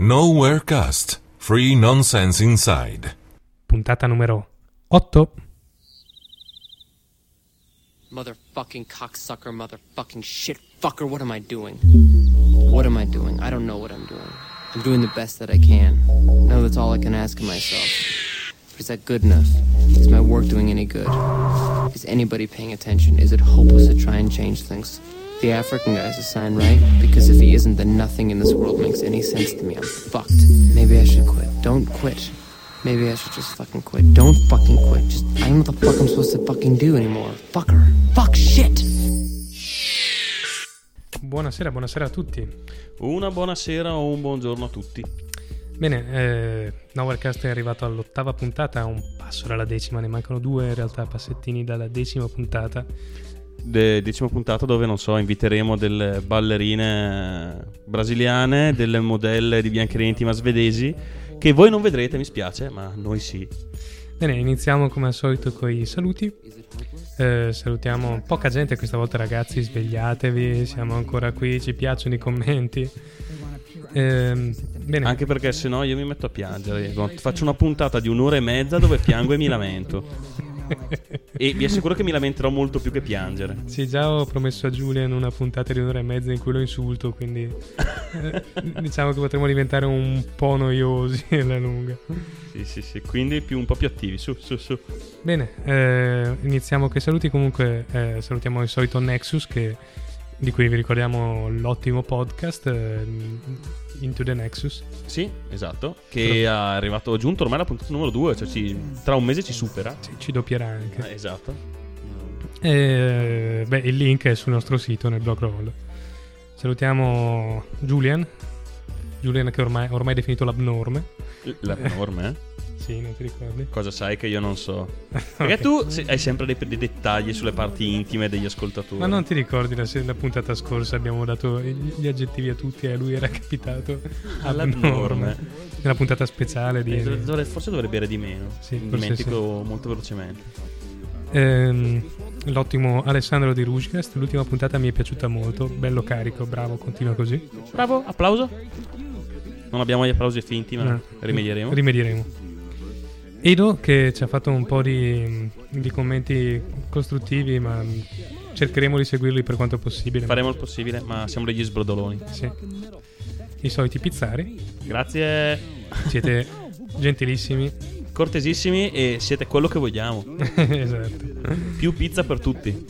Nowhere Cast. Free Nonsense Inside. Puntata numero 8. Motherfucking cocksucker, motherfucking shit fucker, what am I doing? What am I doing? I don't know what I'm doing. I'm doing the best that I can. No, that's all I can ask of myself. But is that good enough? Is my work doing any good? Is anybody paying attention? Is it hopeless to try and change things? The African guy's a sign, right? Because if he isn't, then nothing in this world makes any sense to me. I'm fucked. Maybe I should quit. Don't quit. Maybe I should just fucking quit. Don't fucking quit. Just, I don't know what the fuck I'm supposed to fucking do anymore. Fucker. Fuck shit. Buonasera, buonasera a tutti. Una buonasera o un buongiorno a tutti. Bene, eh, Nowherecast è arrivato all'ottava puntata, a un passo dalla decima, ne mancano due in realtà passettini dalla decima puntata. De- decima puntata dove, non so, inviteremo delle ballerine brasiliane, delle modelle di bianchi intima svedesi, che voi non vedrete, mi spiace, ma noi sì. Bene, iniziamo come al solito con i saluti. Eh, salutiamo poca gente questa volta ragazzi, svegliatevi, siamo ancora qui, ci piacciono i commenti. Eh, bene, Anche perché se no io mi metto a piangere. Faccio una puntata di un'ora e mezza dove piango e mi lamento. E vi assicuro che mi lamenterò molto più che piangere. Sì, già ho promesso a Julian una puntata di un'ora e mezza in cui lo insulto, quindi eh, diciamo che potremmo diventare un po' noiosi alla lunga. Sì, sì, sì. Quindi più, un po' più attivi. Su, su, su. Bene, eh, iniziamo i saluti. Comunque eh, salutiamo il solito Nexus che, di cui vi ricordiamo l'ottimo podcast eh, Into the Nexus. Sì, esatto. Che è arrivato giunto ormai alla puntata numero 2. Cioè ci- tra un mese ci supera. Sì, ci doppierà anche. Eh, esatto. Eh, beh, il link è sul nostro sito nel blog roll. Salutiamo Julian. Julian che ormai, ormai è definito l'abnorme. La norma, eh? Sì, non ti ricordi? Cosa sai che io non so? Perché Ok. tu hai sempre dei, dei dettagli sulle parti intime degli ascoltatori. Ma non ti ricordi la, la puntata scorsa abbiamo dato gli aggettivi a tutti e a lui era capitato All'abnorme. abnorme. Nella puntata speciale di... Eh, dovre- forse dovrei bere di meno. Sì, Mi dimentico molto velocemente. Ehm, l'ottimo Alessandro di Rugcast, l'ultima puntata mi è piaciuta molto, bello carico, bravo, continua così. Bravo, applauso. Non abbiamo gli applausi finti, ma No. rimedieremo. Rimedieremo. Edo che ci ha fatto un po' di, di commenti costruttivi, ma cercheremo di seguirli per quanto possibile. Faremo il possibile, ma siamo degli sbrodoloni. Sì. I soliti pizzari, Grazie, siete gentilissimi. cortesissimi e siete quello che vogliamo. esatto. Più pizza per tutti.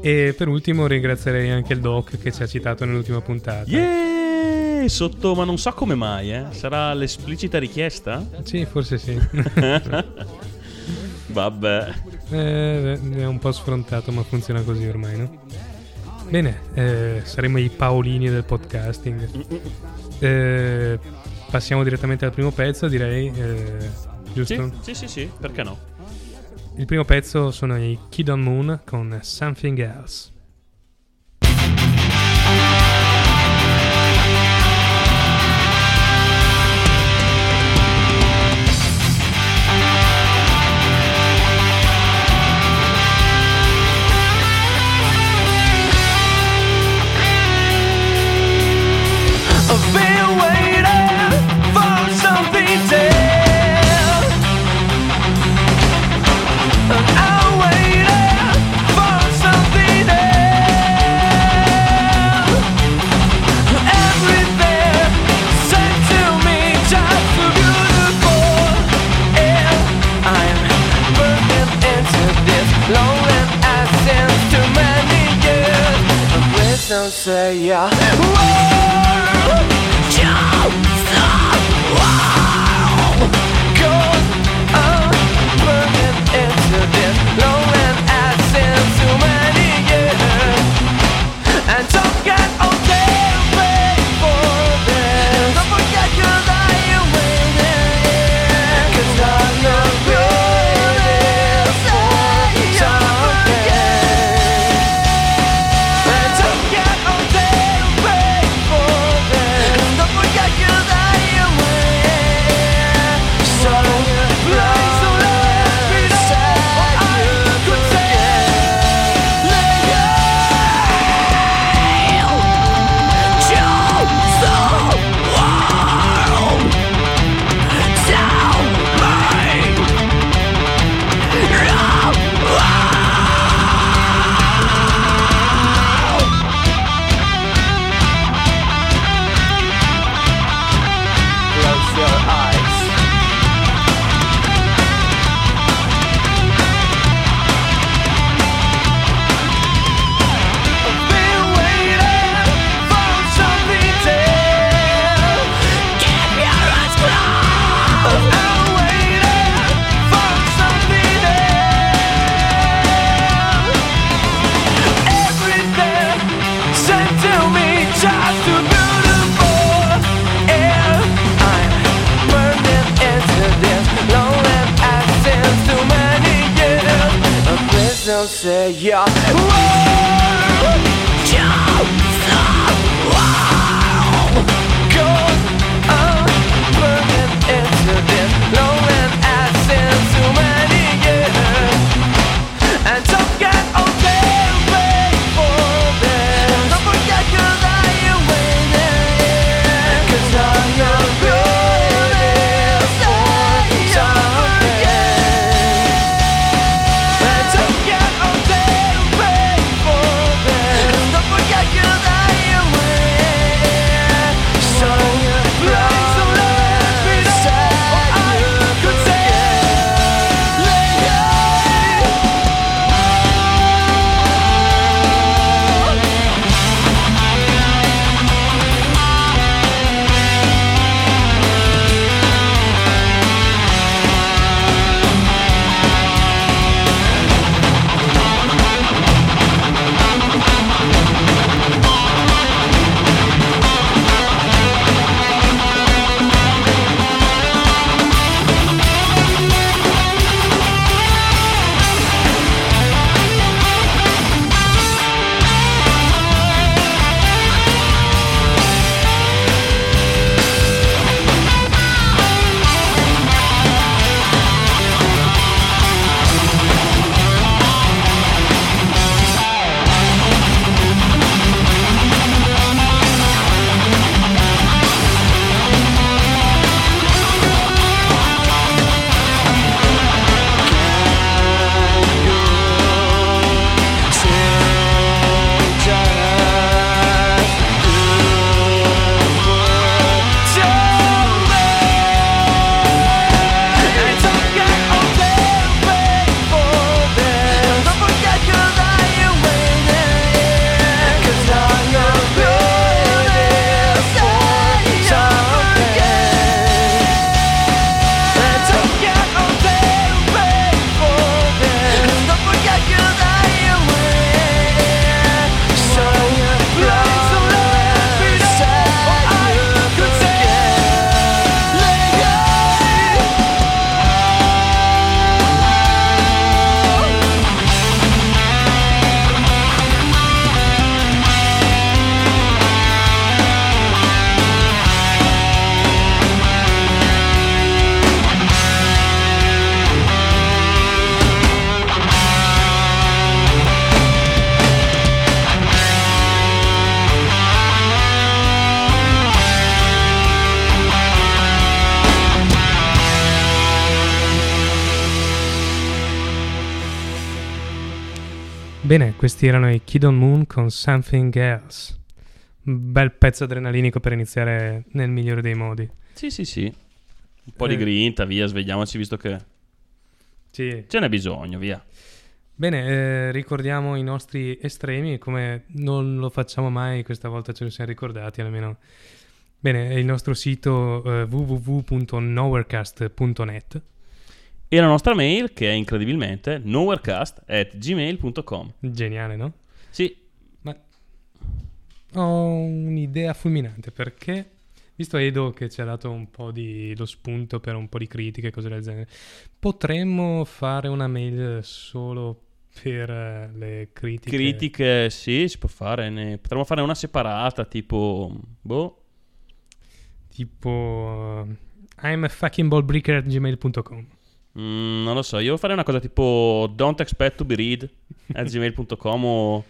E per ultimo ringrazierei anche il Doc che ci ha citato nell'ultima puntata. Yeah! Sotto, ma non so come mai, eh. Sarà l'esplicita richiesta? Sì, forse sì. Vabbè. Eh, è un po' sfrontato, ma funziona così ormai, no? Bene, eh, saremo i Paolini del podcasting. Eh, passiamo direttamente al primo pezzo, direi. eh, Sì, giusto? sì, sì, sì, perché no? Il primo pezzo sono i Kid on Moon con Something Else. Say yeah. And questi erano i Kid on Moon con Something Else. Bel pezzo adrenalinico per iniziare nel migliore dei modi. Sì, sì, sì. Un po' Eh. di grinta, via, svegliamoci visto che Sì. ce n'è bisogno, via. Bene, eh, ricordiamo i nostri estremi, come non lo facciamo mai, questa volta ce lo siamo ricordati almeno. Bene, il nostro sito eh, www.nowherecast.net E la nostra mail che è incredibilmente nowherecast at gmail.com. Geniale, no? Sì, Ma ho un'idea fulminante perché, visto Edo che ci ha dato un po' di lo spunto per un po' di critiche e cose del genere, potremmo fare una mail solo per eh, le critiche. critiche, sì, si può fare. Ne... Potremmo fare una separata, tipo... Boh. Tipo uh, I'm a fucking ballbreaker at gmail.com. Mm, non lo so, io farei una cosa tipo don't expect to be read at gmail.com o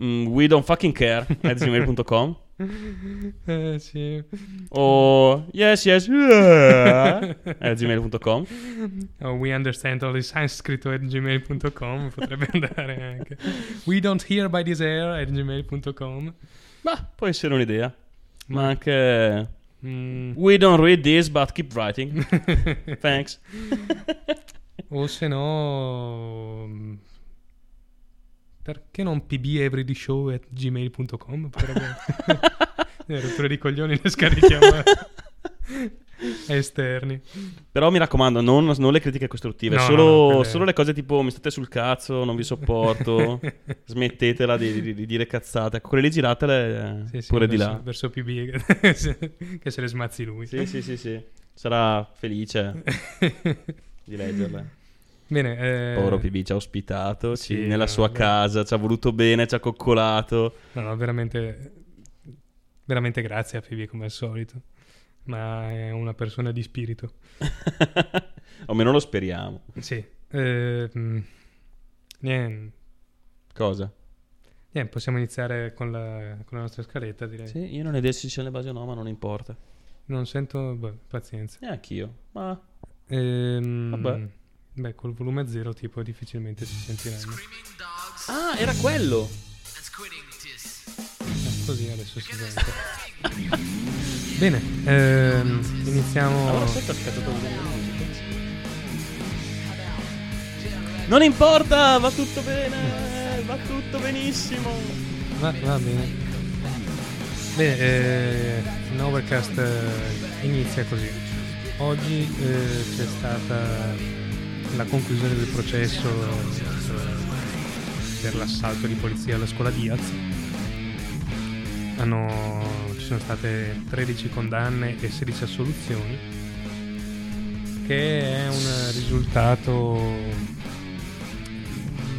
mm, we don't fucking care at gmail.com Eh sì. o yes yes yeah, at gmail.com Oh, we understand all this scritto at gmail.com potrebbe andare anche. We don't hear by this air at gmail.com. ma può essere un'idea ma anche Mm. we don't read this but keep writing. Thanks. O se no mm, perché non pbeverydyshow at gmail.com potrebbe Eh, rotture di coglioni le scarichiamo esterni però mi raccomando non, non le critiche costruttive No, solo, no, solo le cose tipo mi state sul cazzo non vi sopporto smettetela di, di- di dire cazzate ecco, quelle lì giratele Sì, sì, pure di verso, là verso PB che se- che se le smazzi lui Sì, sì, sì, sì. Sarà felice di leggerle. Bene, eh, Povero PB ci ha ospitato sì, ci- nella no, sua beh. casa, ci ha voluto bene, ci ha coccolato. no, no, veramente, veramente grazie a Phoebe come al solito. Ma è una persona di spirito. o almeno lo speriamo. Sì. eh, niente, Cosa? niente, possiamo iniziare con la, con la nostra scaletta, direi. Sì, io non ho idea se ci sia le basi o no, ma non importa. Non sento, beh, pazienza. Neanch'io. Ma Ehm, Vabbè. Beh, col volume zero tipo difficilmente si sentiranno. Ah, era quello. Così adesso si sente. Bene, ehm, iniziamo. Allora che ho scattato? Non importa, va tutto bene, va tutto benissimo. Va, va bene. Bene, eh, Overcast eh, inizia così. Oggi eh, c'è stata la conclusione del processo eh, per l'assalto di polizia alla scuola Diaz. Hanno, ci sono state 13 condanne e 16 assoluzioni, che è un risultato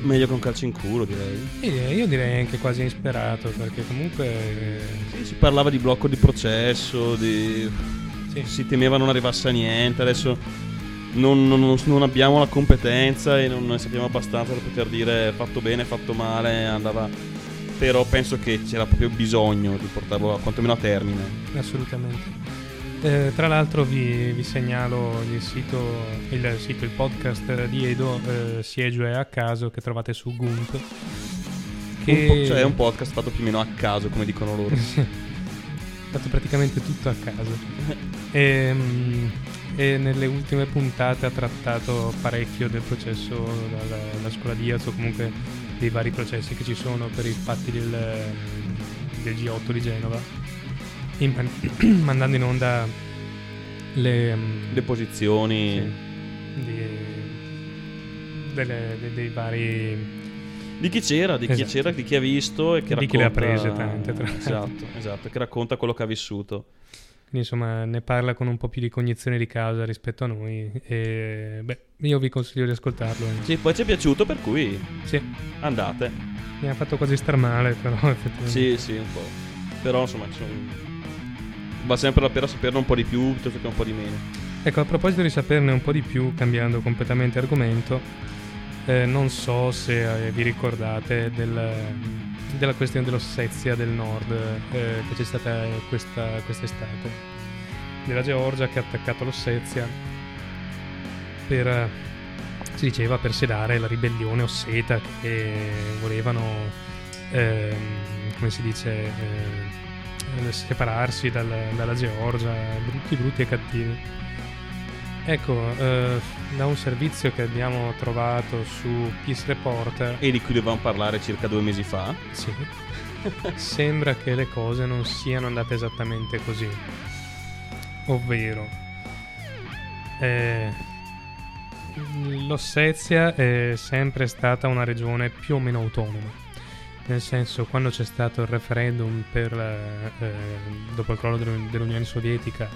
Meglio che un calcio in culo, direi. io direi anche quasi insperato, perché comunque eh, Sì, si parlava di blocco di processo, di... Sì. si temeva non arrivasse a niente, adesso non, non- non abbiamo la competenza e non ne sappiamo abbastanza per poter dire fatto bene, fatto male, andava... Però penso che c'era proprio bisogno di portarlo a, quantomeno a termine. Assolutamente. Eh, tra l'altro vi, vi segnalo il sito, il sito, il podcast di Edo, eh, Siegio è a caso, che trovate su Gump. Che Un cioè è un podcast fatto più o meno a caso, come dicono loro. fatto praticamente tutto a caso. E, mm, e nelle ultime puntate ha trattato parecchio del processo dalla, dalla scuola Diaz o comunque dei vari processi che ci sono per i fatti del, del G8 di Genova, in- mandando in onda le, mm, Le posizioni... sì, di- delle- de- dei vari Di chi c'era, di chi Esatto. c'era, di chi ha visto e che Di racconta... chi le ha prese tante, tra. Esatto, esatto, che racconta quello che ha vissuto. Quindi insomma ne parla con un po' più di cognizione di causa rispetto a noi e beh, io vi consiglio di ascoltarlo. Sì, poi ci è piaciuto, per cui Sì, andate. mi ha fatto quasi star male però effettivamente. Sì, sì, un po'. Però insomma, va sempre la pena saperne un po' di più piuttosto che un po' di meno. Ecco, a proposito di saperne un po' di più, cambiando completamente argomento, eh, non so se eh, vi ricordate del- della questione dell'Ossetia del Nord eh, che c'è stata questa, quest'estate, della Georgia che ha attaccato l'Ossetia per, eh, si diceva, per sedare la ribellione osseta che volevano, ehm, come si dice, eh, separarsi dal- dalla Georgia, brutti, brutti e cattivi. Ecco, eh, da un servizio che abbiamo trovato su Peace Reporter, E di cui dovevamo parlare circa due mesi fa. sì, sembra che le cose non siano andate esattamente così. Ovvero, eh, l'Ossetia è sempre stata una regione più o meno autonoma. Nel senso, quando c'è stato il referendum per, eh, eh, dopo il crollo dell'Un- dell'Unione Sovietica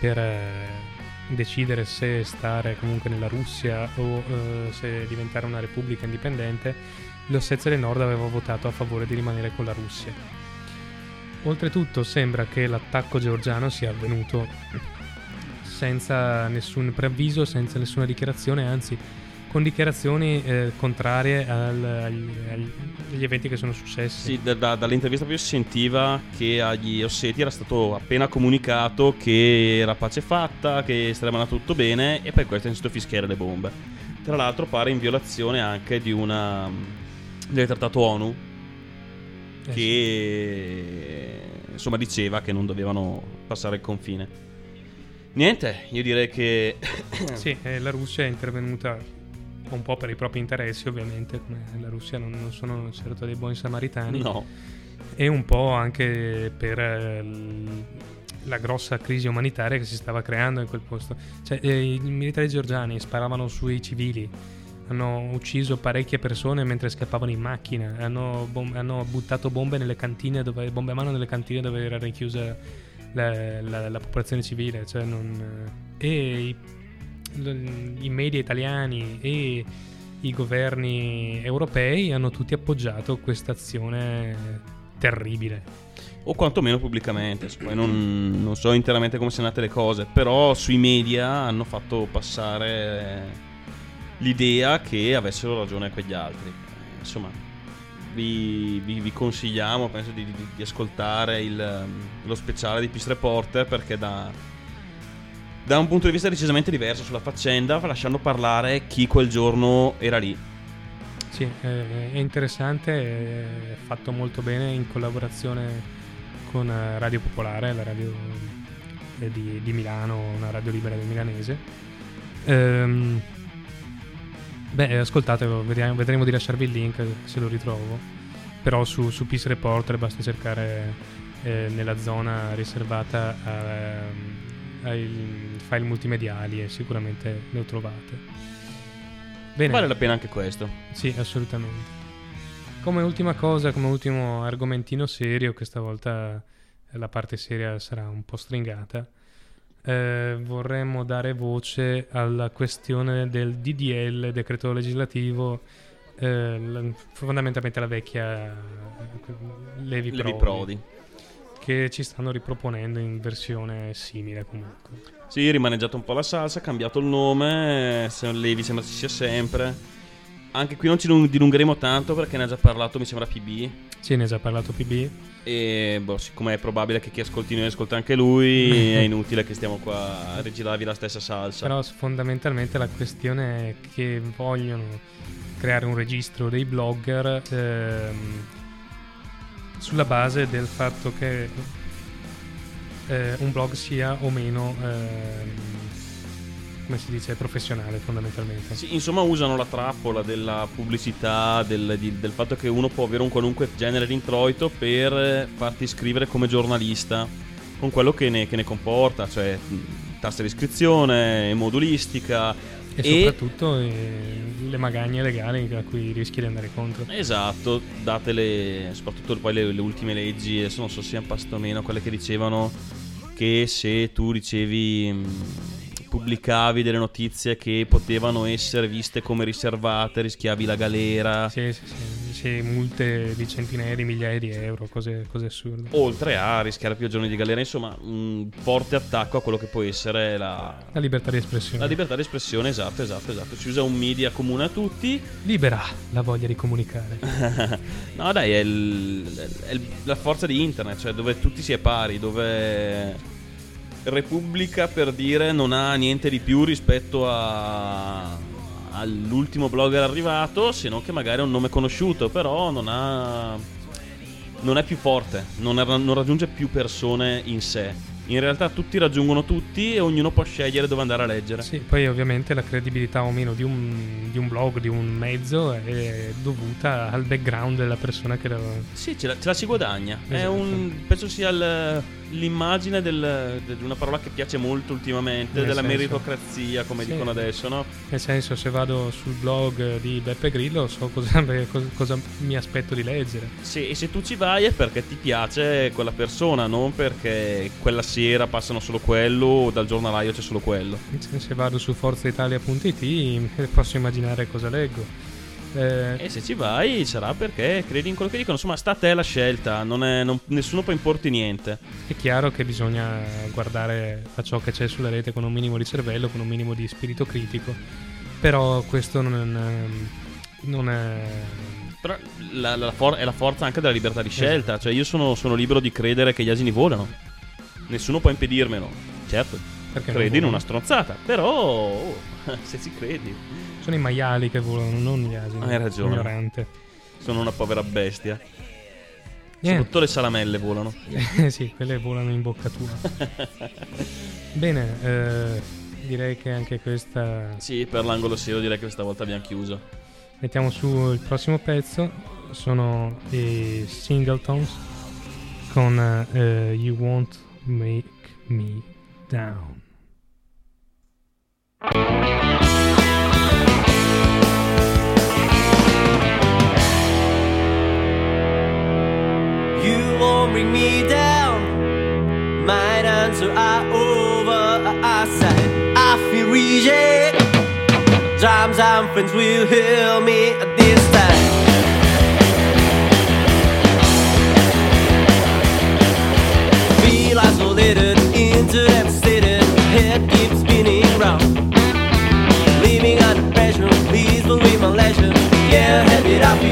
per eh, decidere se stare comunque nella Russia o eh, se diventare una repubblica indipendente, l'Ossetia del Nord aveva votato a favore di rimanere con la Russia. Oltretutto sembra che l'attacco georgiano sia avvenuto senza nessun preavviso, senza nessuna dichiarazione, anzi con dichiarazioni eh, contrarie al- agli, agli- eventi che sono successi. Sì, da- da- dall'intervista proprio si sentiva che agli Osseti era stato appena comunicato che era pace fatta, che sarebbe andato tutto bene e poi questo ha iniziato a fischiare le bombe. Tra l'altro pare in violazione anche di una del trattato ONU Eh, sì. che insomma diceva che non dovevano passare il confine. Niente, io direi che Sì, eh, la Russia è intervenuta un po' per i propri interessi, ovviamente, come la Russia non, non sono certo dei buoni samaritani, no. e un po' anche per eh, l- la grossa crisi umanitaria che si stava creando in quel posto. Cioè, eh, i militari georgiani sparavano sui civili, hanno ucciso parecchie persone mentre scappavano in macchina, hanno, bom- hanno buttato bombe nelle cantine, dove, bombe a mano nelle cantine dove era rinchiusa la, la- la popolazione civile. Cioè non, e i- i media italiani e i governi europei hanno tutti appoggiato questa azione terribile. o quantomeno pubblicamente. Poi non, non so interamente come siano andate le cose, però sui media hanno fatto passare l'idea che avessero ragione quegli altri. Insomma, vi, vi- vi consigliamo, penso, di, di- di ascoltare il- lo speciale di Peace Reporter perché da, da un punto di vista decisamente diverso sulla faccenda, lasciando parlare chi quel giorno era lì. Sì, eh, è interessante, è fatto molto bene in collaborazione con eh, Radio Popolare, la radio eh, di, di Milano, una radio libera del milanese. Ehm, beh, ascoltatelo, vediamo- vedremo di lasciarvi il link se lo ritrovo. Però su, su Peace Reporter basta cercare eh, nella zona riservata a- ai file multimediali e sicuramente lo trovate. Bene. Vale la pena anche questo. Sì, assolutamente. Come ultima cosa, come ultimo argomentino serio, questa volta la parte seria sarà un po' stringata. eh, vorremmo dare voce alla questione del DDL, decreto legislativo, eh, fondamentalmente la vecchia eh, Levi, Levi Prodi, Prodi. Che ci stanno riproponendo in versione simile comunque. Sì, rimaneggiato un po' la salsa, cambiato il nome, se Levi sembra ci sia sempre. Anche qui non ci lung- dilungheremo tanto perché ne ha già parlato, mi sembra PB. Sì, ne ha già parlato PB. E boh, siccome è probabile che chi ascolti noi ascolta anche lui, è inutile che stiamo qua a rigirarvi la stessa salsa. Però fondamentalmente la questione è che vogliono creare un registro dei blogger ehm, sulla base del fatto che eh, un blog sia o meno, ehm, come si dice, professionale fondamentalmente. Sì, insomma, usano la trappola della pubblicità, del, di- del fatto che uno può avere un qualunque genere di introito per farti iscrivere come giornalista, con quello che ne, che ne comporta, cioè tasse di iscrizione, modulistica. E, E- soprattutto eh, le magagne legali a cui rischi di andare contro. Esatto, date le, soprattutto poi le, le ultime leggi, adesso non so se siano passato o meno, quelle che dicevano che se tu ricevi, pubblicavi delle notizie che potevano essere viste come riservate, rischiavi la galera. Sì, sì, sì, sì, multe di centinaia di migliaia di euro, cose, cose assurde. Oltre a rischiare più giorni di galera, insomma, un forte attacco a quello che può essere la, La libertà di espressione. la libertà di espressione. Esatto, esatto, esatto. Si usa un media comune a tutti. Libera la voglia di comunicare. no, dai, è, il- è il- la forza di internet, cioè dove tutti si è pari, dove Repubblica per dire non ha niente di più rispetto a all'ultimo blogger arrivato, se non che magari è un nome conosciuto, però non ha non è più forte, non, è- non raggiunge più persone in sé. In realtà tutti raggiungono tutti e ognuno può scegliere dove andare a leggere. Sì, poi ovviamente la credibilità o meno di un, di un blog, di un mezzo è dovuta al background della persona che lo... Sì, ce la, ce la si guadagna. È Esatto. un, penso sia l'immagine del- di una parola che piace molto ultimamente, Nel della senso- meritocrazia, come Sì. dicono adesso, no? Nel senso, se vado sul blog di Beppe Grillo so cosa, cosa- cosa mi aspetto di leggere. Sì, e se tu ci vai è perché ti piace quella persona, non perché quella sera passano solo quello o dal giornalaio c'è solo quello. Se, vado su forzaitalia.it posso immaginare cosa leggo. Eh, E se ci vai sarà perché credi in quello che dicono. Insomma, sta a te la scelta, non è- non- nessuno può importi niente. È chiaro che bisogna guardare a ciò che c'è sulla rete con un minimo di cervello, con un minimo di spirito critico, però questo non è, non è Però la- la for- è la forza anche della libertà di scelta. Cioè, io sono, sono libero di credere che gli asini volano. Nessuno può impedirmelo. Certo, perché credi in una stronzata. Però, oh, se ci credi, Sono i maiali che volano, non gli asini. Hai ragione. Ignorante. sono una povera bestia. Niente. Soprattutto le salamelle volano. Sì, quelle volano in bocca tua. Bene, eh, direi che anche questa Sì, per l'angolo serio direi che questa volta abbiamo chiuso. mettiamo su il prossimo pezzo. Sono i Singletons con eh, You Won't Make Me Down. You won't bring me down. My hands are over our side. I feel reject. Sometimes I'm friends will heal me at this time. Into devastated, head keeps spinning round. Living under pressure, please believe my leisure. Can't help it,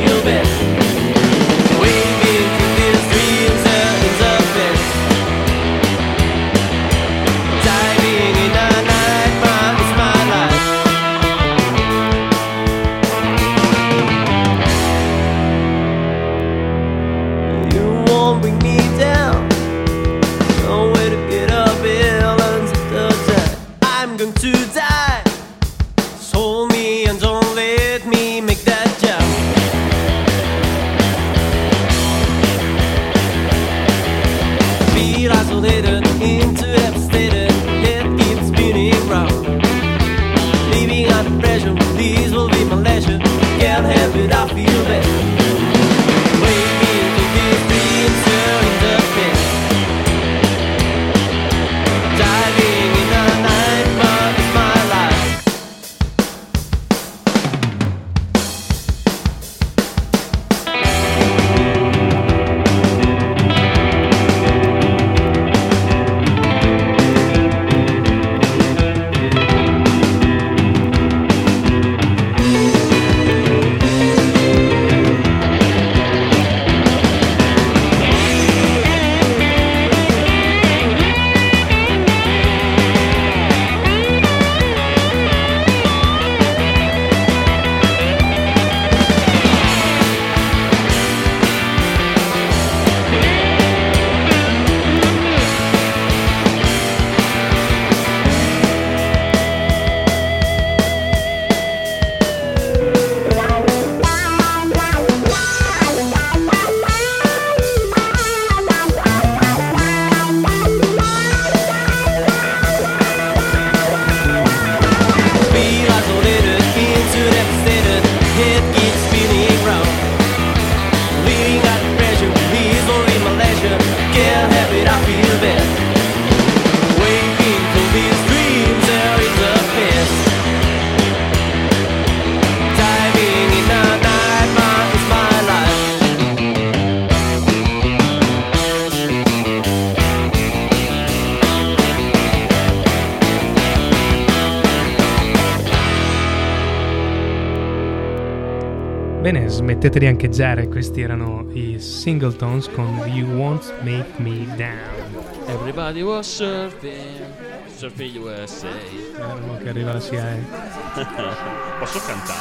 Bene, smettete di ancheggiare, questi erano i Singletons con You Won't Make Me Down. Everybody was surfing, surfing USA. Guarda che arriva la SIAE. Posso cantare?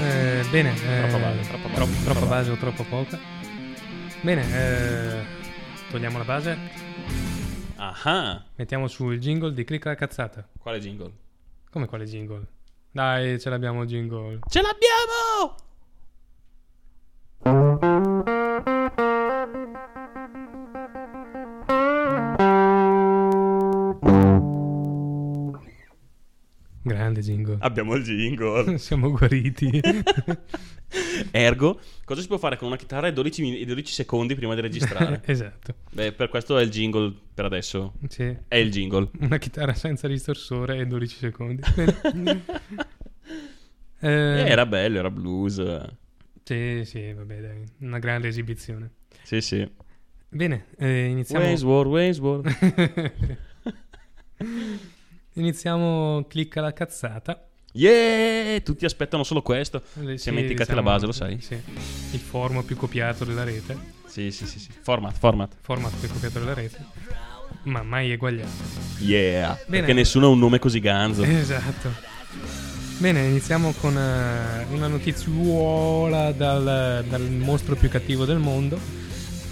Eh, bene, eh, Troppa base, troppa base, troppo- troppa base. o troppo poca. Bene, eh, togliamo la base, Ah, mettiamo su il jingle di Clicca la cazzata. quale jingle? Come quale jingle? Dai, ce l'abbiamo jingle. Ce l'abbiamo! Grande jingle. Abbiamo il jingle. Siamo guariti. Ergo, cosa si può fare con una chitarra e 12, min- e 12 secondi prima di registrare? esatto. Beh, per questo è il jingle per adesso. Sì. È il jingle. Una chitarra senza distorsore e 12 secondi. Eh, era bello, era blues. Sì, sì, vabbè, dai. Una grande esibizione. Sì, sì. Bene, eh, iniziamo. Wayne's World, Wayne's World. Iniziamo. Clicca la cazzata. Yeah! Tutti aspettano solo questo. Si sì, è dimenticati la siamo- base, lo sai? Sì. Il format più copiato della rete. Sì, sì, sì, sì. Format, format. Format più copiato della rete. Ma mai eguagliato. Yeah. Bene. Perché nessuno ha un nome così ganzo. Esatto. Bene, iniziamo con eh, una notiziuola dal, dal mostro più cattivo del mondo,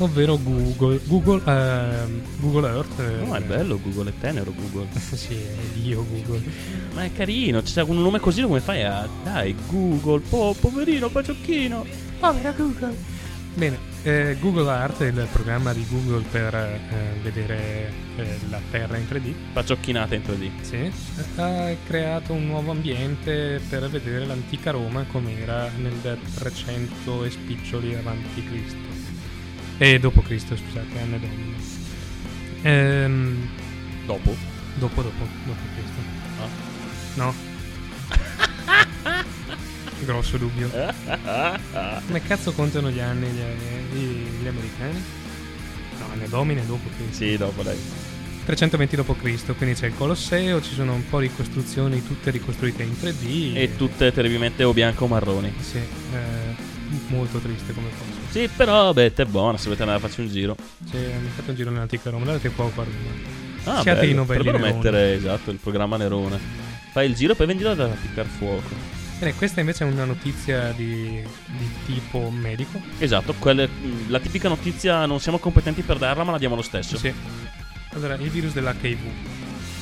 ovvero Google. Google, ehm, Google Earth. eh, No, è bello Google, è tenero Google. sì, è Dio Google. Ma è carino, c'è un nome così come fai a... Dai, Google, po- poverino, paciocchino. Povera Google. Bene, eh, Google Earth è il programma di Google per eh, vedere eh, la Terra in 3D. Paciocchinata in 3D. Sì, ha creato un nuovo ambiente per vedere l'antica Roma com'era nel 300 e spiccioli avanti Cristo. E dopo Cristo, scusate, anno domini. Ehm, Dopo? dopo, dopo, dopo Cristo. Ah. No? Grosso dubbio. Come cazzo contano gli anni gli, gli- gli americani? No, ne domine dopo quindi. sì, dopo dai. 320 d.C., quindi c'è il Colosseo, ci sono un po' di costruzioni, tutte ricostruite in 3D. E tutte terribilmente o bianco o marroni. Sì, eh, molto triste come cosa. Sì, però te è buona, se volete andare a farci un giro. Sì, mi fate un giro nell'antica Roma, date fuoco a Roma. Ah, Siate bello, novelli potrebbero mettere, esatto, il programma Nerone. Fai il giro e poi vendilo da piccare fuoco. Bene, questa invece è una notizia di, di tipo medico. Esatto, quelle- la tipica notizia non siamo competenti per darla, ma la diamo lo stesso. Sì. Allora, il virus dell'HIV.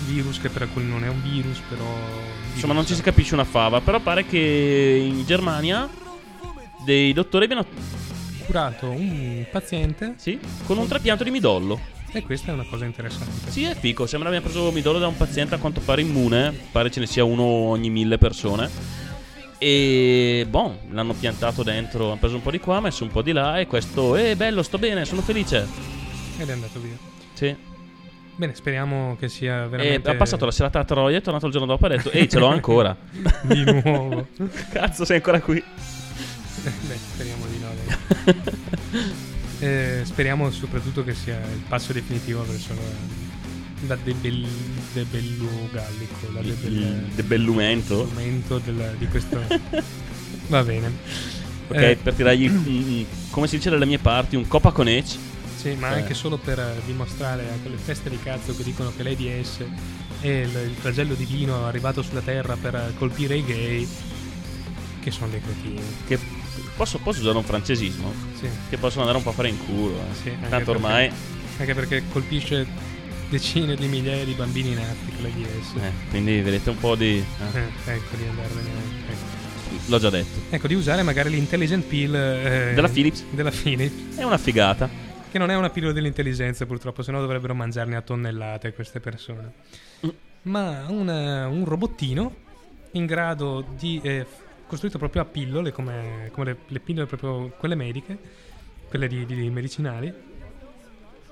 Virus che per alcuni non è un virus, però... Insomma, non ci si capisce una fava, però pare che in Germania dei dottori abbiano curato un paziente sì, con un trapianto di midollo. e questa è una cosa interessante. Sì, è fico, sembra abbiamo preso midollo da un paziente a quanto pare immune, pare ce ne sia uno ogni mille persone. E boh, l'hanno piantato dentro, hanno preso un po' di qua, messo un po' di là e questo, eh bello, sto bene, sono felice. Ed è andato via. Sì. Bene, speriamo che sia E veramente... ha passato la serata a Troia, è tornato il giorno dopo e ha detto, ehi, ce l'ho ancora. Di nuovo. Cazzo, sei ancora qui. Beh, speriamo di no. Eh, speriamo soprattutto che sia il passo definitivo verso la, debel, debello gallico, la Il debel, debellumento. momento del- di questo... Va bene. Ok, Eh, per tirargli, come si dice dalle mie parti, un copa con Edge. Sì, ma Eh. anche solo per dimostrare a quelle teste di cazzo che dicono che l'AIDS è il, il flagello divino arrivato sulla terra per colpire i gay, che sono dei cretini. Che posso, posso usare un francesismo? Sì, Che possono andare un po' a fare in culo. eh. sì, Tanto perché- ormai, Anche perché colpisce decine di migliaia di bambini in Africa l'AIDS. eh, quindi vedete un po' di. eh, Eh, ecco di andarvene. Ecco. l'ho già detto. Ecco, di usare magari l'intelligent pill eh, Della Philips. Della Philips, È una figata. che non è una pillola dell'intelligenza purtroppo, sennò dovrebbero mangiarne a tonnellate queste persone. Mm. Ma una- un robottino in grado di... eh, costruito proprio a pillole, come, come le, le pillole proprio quelle mediche, quelle di, di medicinali,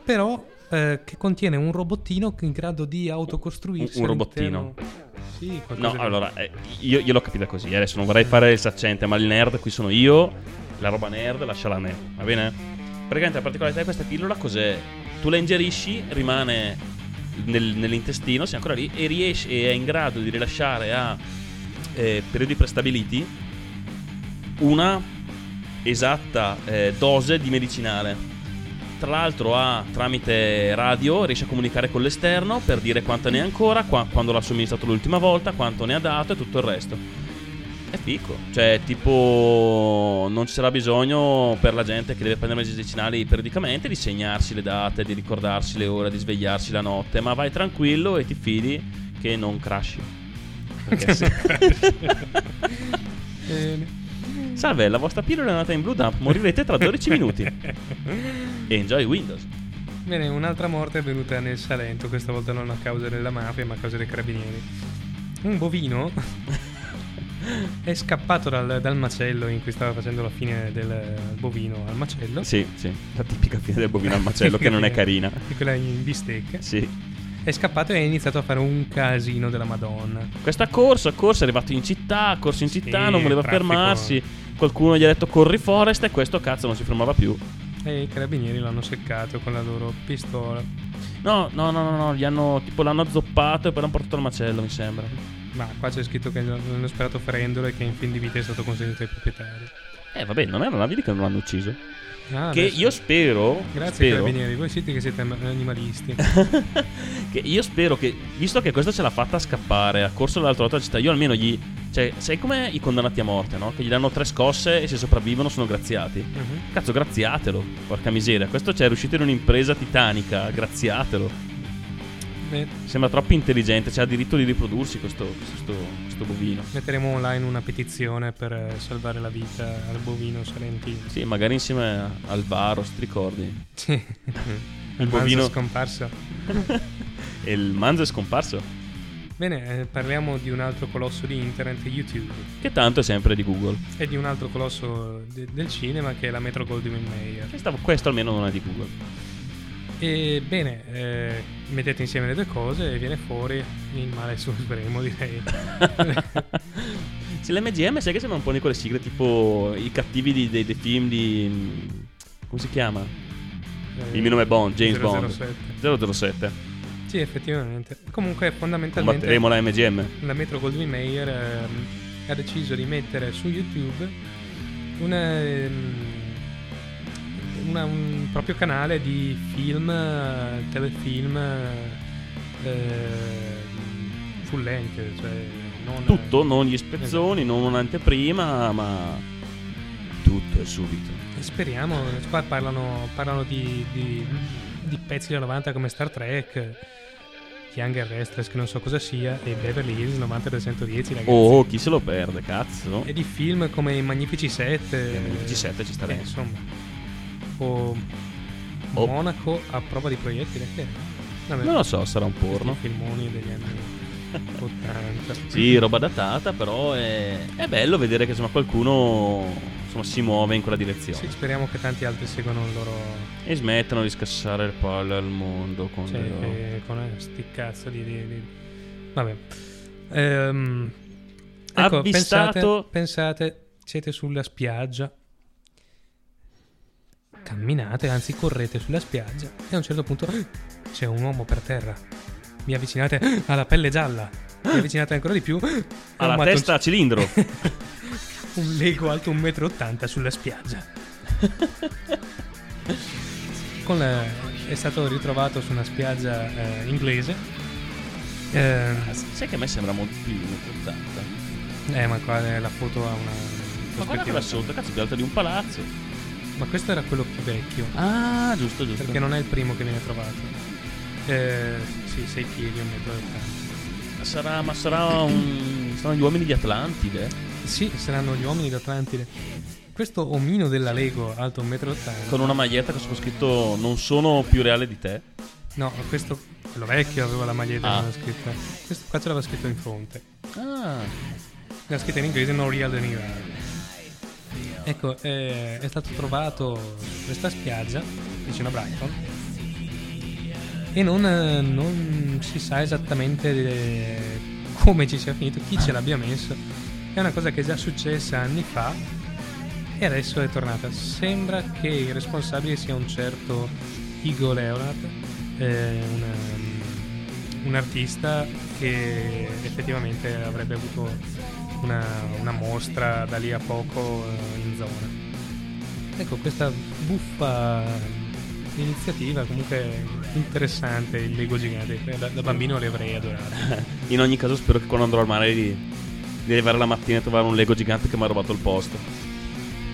però eh, che contiene un robottino in grado di autocostruirsi. Un- un robottino? Sì, No, di- allora, eh, io, io l'ho capita così. eh, Adesso non vorrei fare il saccente, ma il nerd qui sono io. La roba nerd lasciala a me, va bene? Praticamente la particolarità di questa pillola cos'è? Tu la ingerisci, rimane nel- nell'intestino, sei ancora lì, e riesci e è in grado di rilasciare a eh, periodi prestabiliti una esatta eh, dose di medicinale. Tra l'altro ha tramite radio riesce a comunicare con l'esterno per dire quanta ne ha ancora, qua- quando l'ha somministrato l'ultima volta, quanto ne ha dato e tutto il resto. È fico, cioè tipo non ci sarà bisogno per la gente che deve prendere medicinali periodicamente di segnarsi le date, di ricordarsi le ore, di svegliarsi la notte, ma vai tranquillo e ti fidi che non crashi. Salve, la vostra pillola è andata in blue dump, morirete tra 12 minuti. Enjoy Windows. Bene, un'altra morte è venuta nel Salento, questa volta non a causa della mafia, ma a causa dei carabinieri. Un bovino è scappato dal, dal macello in cui stava facendo la fine del bovino al macello. Sì, sì, la tipica fine del bovino al macello che non è carina. Di quella in bistecca. Sì. È scappato e ha iniziato a fare un casino della Madonna. Questa ha corso, ha corso, è arrivato in città, ha corso in città, Sì, non voleva traffico. fermarsi. Qualcuno gli ha detto corri Forest e questo cazzo non si fermava più. E i carabinieri l'hanno seccato con la loro pistola. No, no, no, no, no, gli hanno tipo l'hanno azzoppato e poi l'hanno portato al macello, mi sembra. Ma qua c'è scritto che hanno sperato ferendolo e che in fin di vita è stato consegnato ai proprietari. Eh, vabbè, non era una vedi che non l'hanno ucciso. Ah, che adesso- io spero, Grazie spero carabinieri, voi siete che siete animalisti. che io spero che, visto che questo ce l'ha fatta scappare, ha corso dall'altro lato della città, io almeno gli. Cioè, sai come i condannati a morte, no? Che gli danno tre scosse e se sopravvivono sono graziati. Mhm. Cazzo, graziatelo. Porca miseria. Questo c'è riuscito in un'impresa titanica. Graziatelo. Beh, Sembra troppo intelligente. C'ha diritto di riprodursi questo, questo, questo bovino. metteremo online una petizione per eh, salvare la vita al bovino salentino. Sì, magari insieme a- al Varos, ti ricordi? Sì. Il manzo bovino- scomparso. E il manzo è scomparso. Bene, eh, parliamo di un altro colosso di internet, YouTube, Che tanto è sempre di Google. e di un altro colosso de- del cinema che è la Metro Goldwyn Mayer. Questo, questo almeno non è di Google. E bene, eh, mettete insieme le due cose e viene fuori il male supremo, direi. Sì, l'MGM sai che sembra un po' di quelle sigle tipo i cattivi di- dei, dei film di... come si chiama? Eh, Il mio nome è Bond, James 007. Bond 007. Sì, effettivamente. Comunque, fondamentalmente, Combatteremo la MGM. la Metro Goldwyn Mayer ehm, ha deciso di mettere su YouTube una, ehm, una- un proprio canale di film, eh, telefilm eh, full length, cioè non Tutto, non gli spezzoni, non un'anteprima, ma tutto e subito. E speriamo, qua parlano, parlano di, di- di pezzi della 90 come Star Trek, Young and Restless che non so cosa sia, e Beverly Hills 90 da 110 ragazzi. Oh, chi se lo perde, cazzo. E di film come I Magnifici 7. I Magnifici Sette ci sta eh, dentro. insomma. O Oh. Monaco a prova di proiettile. Che? Vabbè, Non lo so, sarà un porno. filmoni degli anni 80. Sì, roba datata, però è, è bello vedere che insomma, qualcuno insomma, si muove in quella direzione. Sì, speriamo che tanti altri seguano il loro. E smettano di scassare il palle al mondo con Cioè, loro- eh, con sti cazzo di. di- di- Vabbè. Ehm, ecco, pensate, Avvistato- pensate, siete sulla spiaggia. Camminate, anzi correte sulla spiaggia e a un certo punto "Ah, c'è un uomo per terra. Vi avvicinate "Ah, alla pelle gialla. Vi avvicinate ancora di più. "Ah, alla testa a cilindro. un Lego alto 1,80 m sulla spiaggia. Con la- è stato ritrovato su una spiaggia eh, inglese. Eh, Sai che a me sembra molto più di 1,80 eh, ma qua è la foto ha una Ma guarda quella sotto, cazzo, è più alta di un palazzo. Ma questo era quello più vecchio. Ah, giusto, giusto. Perché non è il primo che viene trovato. Eh, sì, 6 piedi, 1,80 m. Sarà, ma sarà un. Saranno gli uomini di Atlantide. Sì, saranno gli uomini d'Atlantide. Questo omino della Lego, alto 1,80 m. Con una maglietta che sopra scritto Non sono più reale di te. No, questo, quello vecchio aveva la maglietta Ah. scritta. Questo qua ce l'aveva scritto in fronte. Ah. La scritta in inglese non real the new Ecco, eh, è stato trovato questa spiaggia vicino a Brighton e non, non si sa esattamente eh, come ci sia finito, chi ce l'abbia messo. È una cosa che è già successa anni fa e adesso è tornata. Sembra che il responsabile sia un certo Igo Leonard, eh, un, un artista che effettivamente avrebbe avuto una, una mostra da lì a poco in zona. Ecco, questa buffa iniziativa comunque interessante, il Lego gigante, da, da bambino le avrei adorate. In ogni caso, spero che quando andrò al mare di, di arrivare la mattina e trovare un Lego gigante che mi ha rubato il posto.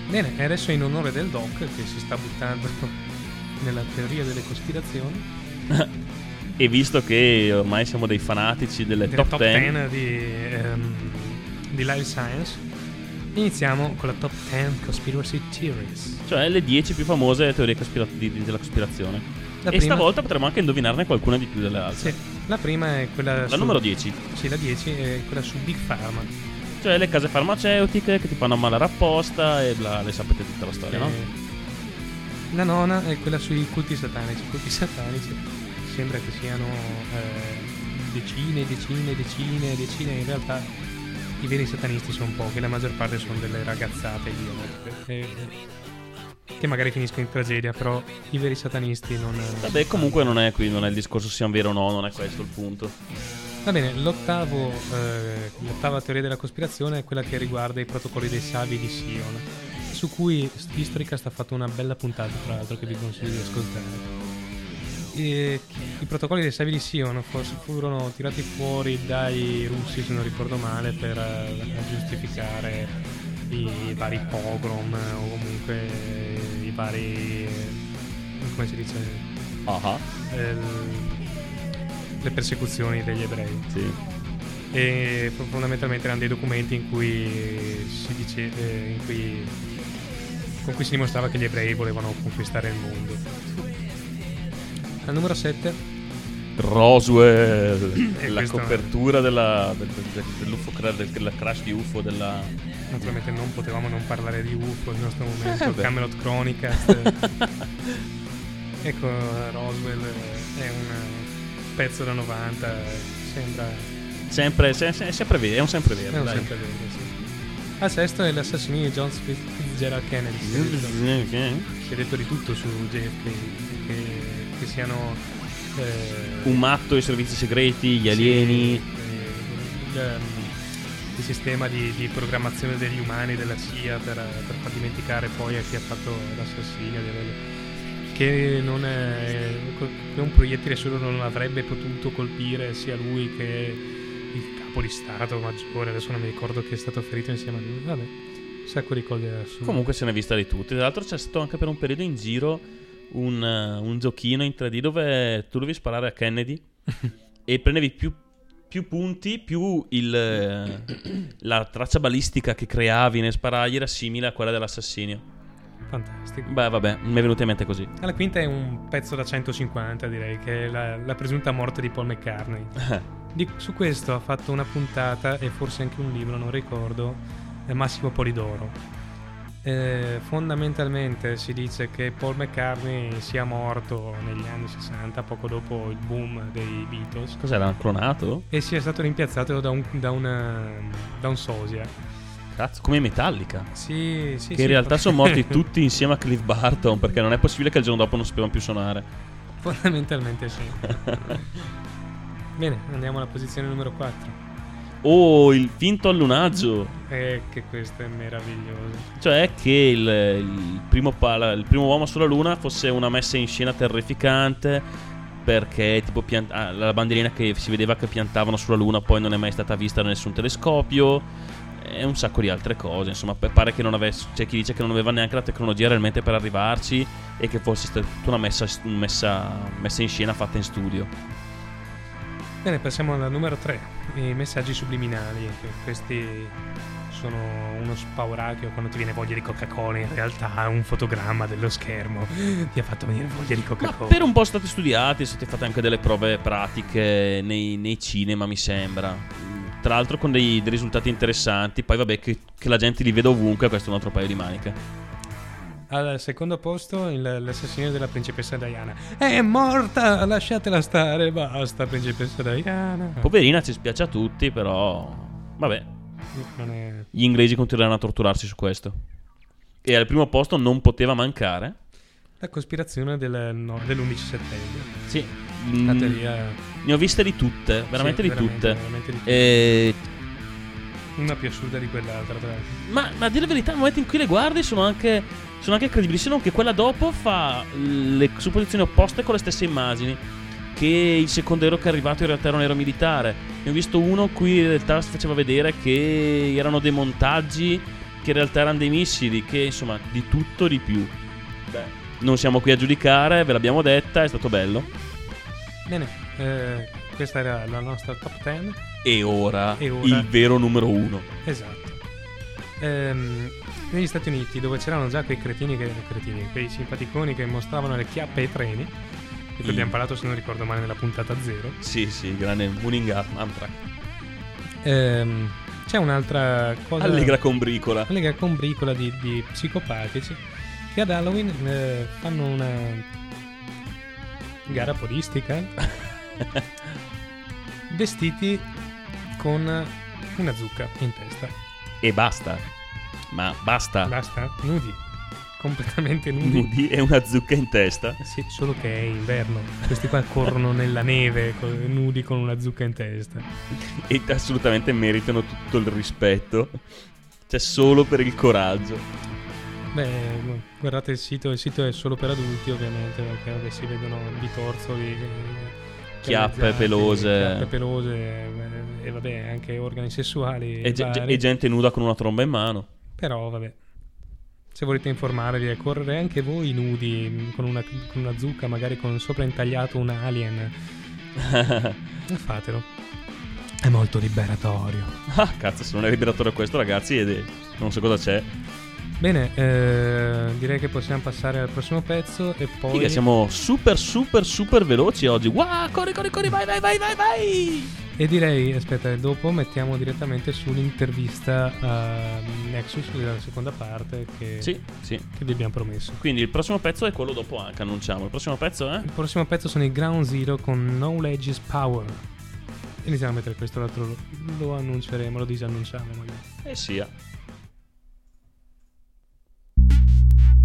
Bene, e adesso in onore del Doc che si sta buttando nella teoria delle cospirazioni, E visto che ormai siamo dei fanatici delle della top 10, 10 di, ehm, di Life Science, iniziamo con la top 10 conspiracy theories. cioè le 10 più famose teorie cospira- di- di- della cospirazione. La e prima- stavolta potremo anche indovinarne qualcuna di più delle altre. Sì, la prima è quella La su- numero 10, Sì, la 10 è quella su Big Pharma. cioè le case farmaceutiche che ti fanno ammalare apposta e bla, le sapete tutta la storia, no? Eh, La nona è quella sui culti satanici. I culti satanici sembra che siano eh, decine, decine, decine, decine. In realtà i veri satanisti sono pochi, la maggior parte sono delle ragazzate idiote. eh, che magari finiscono in tragedia, però i veri satanisti non. Vabbè, comunque non è qui, non è il discorso sia vero o no, non è questo il punto. Va bene, l'ottavo, eh, l'ottava teoria della cospirazione è quella che riguarda i protocolli dei savi di Sion, su cui Historicast ha fatto una bella puntata, tra l'altro, che vi consiglio di ascoltare. E I protocolli dei savi di Sion forse furono tirati fuori dai russi, se non ricordo male, per eh, giustificare i vari pogrom o comunque i vari... come si dice? Ah, eh, le persecuzioni degli ebrei sì. e fondamentalmente erano dei documenti in cui si dice eh, in cui con cui si dimostrava che gli ebrei volevano conquistare il mondo al numero 7 Roswell, E la questo- copertura della, del, del- dell'UFO, del, della crash di UFO della... naturalmente non potevamo non parlare di UFO nel nostro momento Eh. Camelot Chronicast ecco Roswell è un pezzo da 90 sembra Sempre, se- se- è sempre vero, è un sempre è vero, un dai. sempre vero sì. Al sesto è l'assassinio di John Fitzgerald Kennedy. Si è detto, si è detto di tutto su JFK, che, siano... eh, Un matto, i servizi segreti, gli alieni. sì, eh, il, il sistema di, di programmazione degli umani della CIA per, per far dimenticare poi a chi ha fatto l'assassinio che non è che un proiettile solo non avrebbe potuto colpire sia lui che il capo di stato maggiore adesso non mi ricordo che è stato ferito insieme a lui vabbè un sacco di cose assurde Comunque se ne è vista di tutti. Tra l'altro c'è stato anche per un periodo in giro un, eh, un giochino in 3D dove tu dovevi sparare a Kennedy e prendevi più, più punti, più il, eh, la traccia balistica che creavi nel sparargli era simile a quella dell'assassinio. fantastico Beh, vabbè, mi è venuto in mente così. alla quinta è un pezzo da 150 direi che è la, la presunta morte di Paul McCartney Di- su questo ha fatto una puntata e forse anche un libro, non ricordo, eh, Massimo Polidoro. Eh, fondamentalmente si dice che Paul McCartney sia morto negli anni 60, poco dopo il boom dei Beatles, Cos'era? Clonato? e sia stato rimpiazzato da un, da una- da un sosia. Cazzo, come Metallica. Sì, sì, Che sì, in realtà fo- sono morti tutti insieme a Cliff Barton perché non è possibile che il giorno dopo non sapevano più suonare. Fondamentalmente sì. Bene, andiamo alla posizione numero 4. Oh, il finto allunaggio. Eh, che questo è meraviglioso. Cioè che il, il primo pala- il primo uomo sulla luna fosse una messa in scena terrificante perché tipo pian- ah, la bandierina che si vedeva che piantavano sulla luna poi non è mai stata vista da nessun telescopio e un sacco di altre cose insomma pare che non avesse c'è chi dice che non aveva neanche la tecnologia realmente per arrivarci e che fosse stata tutta una messa, messa, messa in scena fatta in studio Bene, passiamo al numero 3, i messaggi subliminali. Questi sono uno spauracchio quando ti viene voglia di Coca-Cola, in realtà un fotogramma dello schermo ti ha fatto venire voglia di Ma Coca-Cola. per un po' state studiati, state fatte anche delle prove pratiche nei, nei cinema, mi sembra. Tra l'altro con dei, dei risultati interessanti. Poi vabbè, che, che la gente li veda ovunque, questo è un altro paio di maniche. Al secondo posto il- l'assassinio della principessa Diana. È morta, lasciatela stare, basta principessa Diana. Poverina, ci spiace a tutti, però... Vabbè, è... gli inglesi continueranno a torturarsi su questo. E al primo posto non poteva mancare. La cospirazione del, no, dell'11 settembre. Sì. Mm, ne ho viste di tutte, veramente Sì, di veramente, tutte. veramente di tutte. E Una più assurda di quell'altra, tra l'altro. Ma, ma a dire la verità, nel momento in cui le guardi sono anche, sono anche credibili. Se non che quella dopo fa le supposizioni opposte con le stesse immagini. Che il secondo aereo che è arrivato in realtà era un aereo militare. Ne ho visto uno cui in realtà si faceva vedere che erano dei montaggi, che in realtà erano dei missili, che insomma di tutto di più. Beh, non siamo qui a giudicare, ve l'abbiamo detta, è stato bello. Bene, eh, questa era la nostra top 10. E ora, E ora- il vero numero uno. Esatto. Ehm, negli Stati Uniti, dove c'erano già quei cretini, che, cretini, quei simpaticoni che mostravano le chiappe ai treni, di cui Mm. abbiamo parlato, se non ricordo male, nella puntata zero. Sì, sì, grande Mooning Am- Amtrak. Ehm, c'è un'altra cosa. Allegra combricola. Allegra combricola di, di psicopatici che ad Halloween eh, fanno una gara podistica vestiti con una zucca in testa. E basta. Ma basta. Basta? Nudi. Completamente nudi. Nudi e una zucca in testa. Sì, solo che è inverno. Questi qua corrono nella neve nudi con una zucca in testa. E assolutamente meritano tutto il rispetto. Cioè, solo per il coraggio. Beh, guardate il sito, il sito è solo per adulti ovviamente, perché si vedono bitorzoli, eh, Chiappe pelose. chiappe pelose eh, e vabbè anche organi sessuali E, ge- e gente nuda con una tromba in mano. Però vabbè, se volete informarvi e correre anche voi nudi mh, con una, con una zucca, magari con sopra intagliato un alien, fatelo. È molto liberatorio. ah, cazzo, se non è liberatore questo, ragazzi, ed- non so cosa c'è. Bene, eh, direi che possiamo passare al prossimo pezzo e poi... Figa, siamo super, super, super veloci oggi. Wow, corri, corri, corri, vai, vai, vai, vai, vai. E direi, aspetta, dopo mettiamo direttamente sull'intervista a Nexus, la seconda parte che, Sì, sì. che vi abbiamo promesso. Quindi il prossimo pezzo è quello dopo anche, annunciamo. Il prossimo pezzo è? Il prossimo pezzo sono i Ground Zero con Knowledge is Power. Iniziamo a mettere questo, l'altro lo, lo annunceremo, lo disannunciamo magari. Eh sia.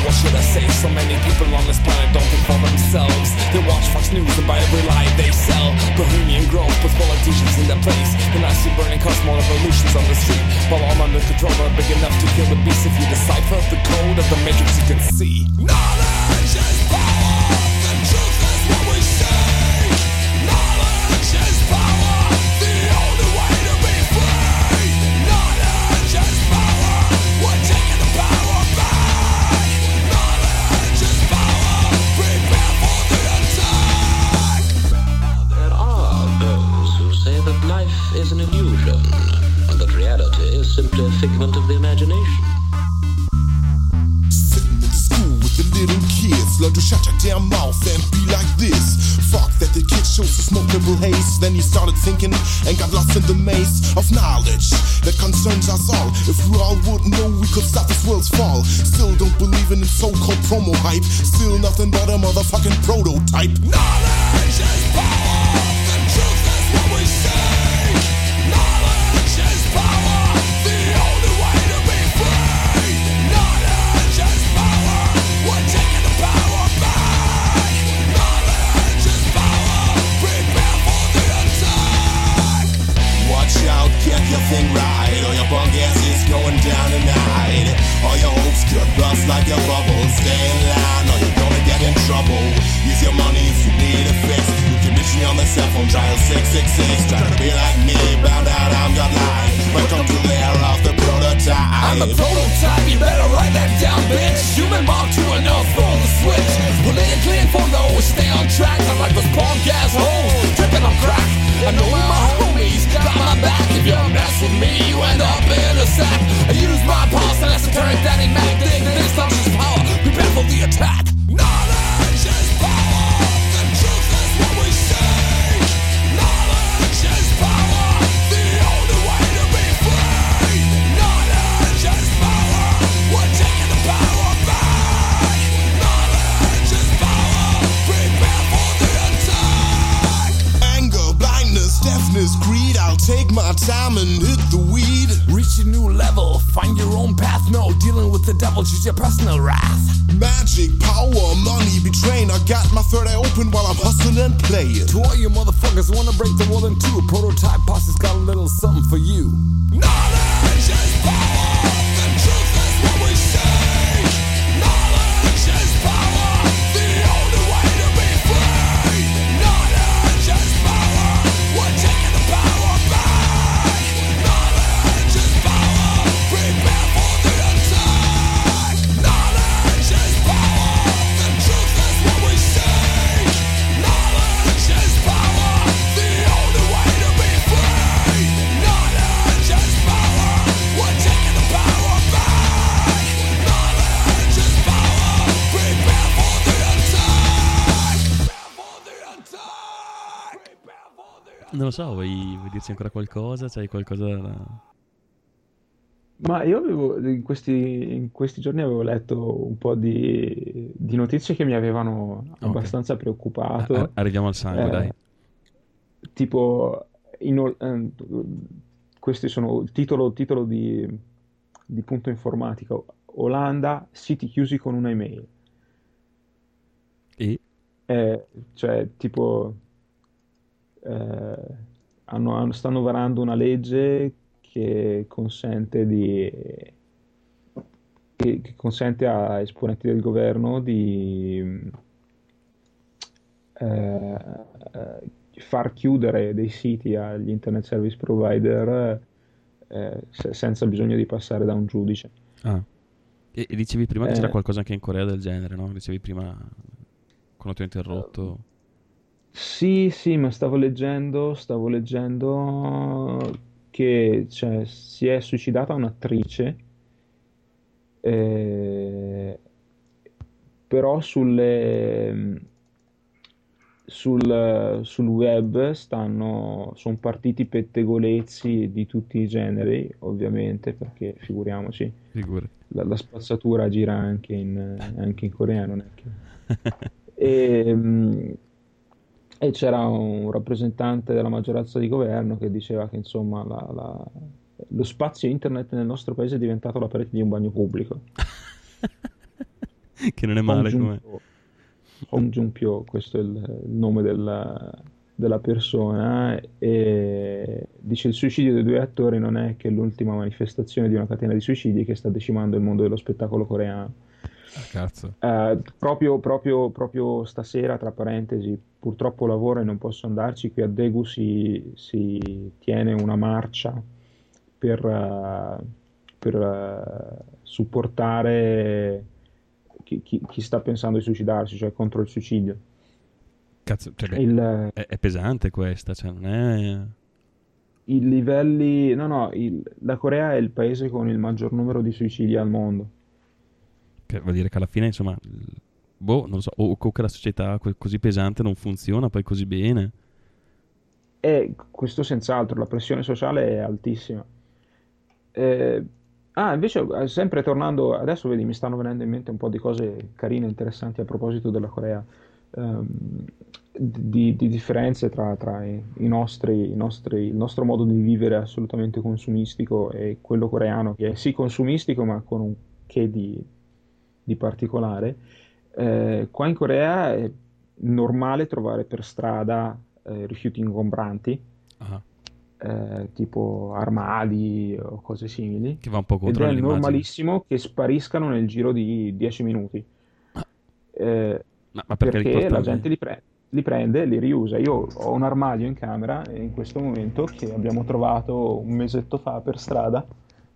what should I say? So many people on this planet don't think for themselves. They watch Fox News and buy every lie they sell. Bohemian growth with politicians in their place. And I see burning more revolutions on the street. While all under control are big enough to kill the beast if you decipher the code of the matrix you can see. Knowledge is power. Is an illusion, and that reality is simply a figment of the imagination. Sitting in school with the little kids. Learn to shut your damn mouth and be like this. Fuck that the kid shows to smoke liberal haze. Then you started thinking and got lost in the maze of knowledge that concerns us all. If we all would know, we could stop this world's fall. Still don't believe in so-called promo hype. Still nothing but a motherfucking prototype. Knowledge is power. Or ass is going down tonight. All your hopes could bust like a bubble. Stay in line, or you're gonna get in trouble. Use your money if you need a fix. Me on the cell phone, dial 666. Try to be like me, bound out, I'm your line. Welcome to the era of the prototype. I'm the prototype, you better write that down, bitch. Human mark to enough for the switch. Politically informed, always stay on track. I'm like those punk ass hoes, tripping on crack. I know my homies got my back. If you mess with me, you end up in a sack. I use my pulse and a that ain't thing. This time power. Prepare for the attack. Deafness, greed. I'll take my time and hit the weed. Reach a new level, find your own path. No dealing with the devil, choose your personal wrath. Magic, power, money, betraying. I got my third eye open while I'm hustling and playing. To all you motherfuckers who wanna break the world in two, Prototype Posse's got a little something for you. Non lo so, vuoi, vuoi dirci ancora qualcosa? C'hai qualcosa da... Ma io avevo, in questi, in questi giorni avevo letto un po' di, di notizie che mi avevano abbastanza preoccupato. Ah, arriviamo al sangue, Eh, dai. Tipo, in eh, questi sono il titolo, titolo di, di punto informatica. Olanda, siti chiusi con una email. E? Eh, cioè, tipo, eh, hanno- hanno- stanno varando una legge che consente di, che, che consente a esponenti del governo di eh, eh, far chiudere dei siti agli internet service provider eh, se- senza bisogno di passare da un giudice. Ah. E, e dicevi prima che Eh. c'era qualcosa anche in Corea del genere, no? Dicevi prima, quando ti ho interrotto... Sì, sì, ma stavo leggendo, stavo leggendo che cioè, si è suicidata un'attrice, eh, però sulle, sul, sul web stanno, sono partiti pettegolezzi di tutti i generi, ovviamente, perché figuriamoci, la, la spazzatura gira anche in, anche in coreano, non è che... E, mm, e c'era un rappresentante della maggioranza di governo che diceva che insomma la- la- lo spazio internet nel nostro paese è diventato la parete di un bagno pubblico. che non è male come... Hong Jun-pyo, questo è il, il nome della, della persona, e dice il suicidio dei due attori non è che l'ultima manifestazione di una catena di suicidi che sta decimando il mondo dello spettacolo coreano. Ah, cazzo. Eh, proprio, proprio, proprio stasera, tra parentesi, purtroppo lavoro e non posso andarci, qui a Daegu si, si tiene una marcia per, eh, per eh, supportare chi, chi- chi sta pensando di suicidarsi, cioè contro il suicidio. Cazzo, cioè, Il- è, è pesante questa, cioè non è... I livelli... No, no, il- la Corea è il paese con il maggior numero di suicidi al mondo. Che vuol dire che alla fine, insomma, boh, non lo so, o, o che la società co- così pesante non funziona poi così bene. E questo senz'altro, la pressione sociale è altissima. Eh, ah, invece, eh, sempre tornando, adesso vedi, mi stanno venendo in mente un po' di cose carine, interessanti a proposito della Corea, ehm, di, di differenze tra, tra i, i nostri, i nostri- il nostro modo di vivere assolutamente consumistico e quello coreano, che è sì consumistico, ma con un che di, di particolare. Eh, qua in Corea è normale trovare per strada eh, rifiuti ingombranti, Ah, eh, tipo armadi o cose simili. che va un po' Ed contro è l'immagine. normalissimo che spariscano nel giro di 10 minuti. Eh, Ma, ma perché, perché la gente li, pre- li prende e li riusa. Io ho un armadio in camera in questo momento che abbiamo trovato un mesetto fa per strada,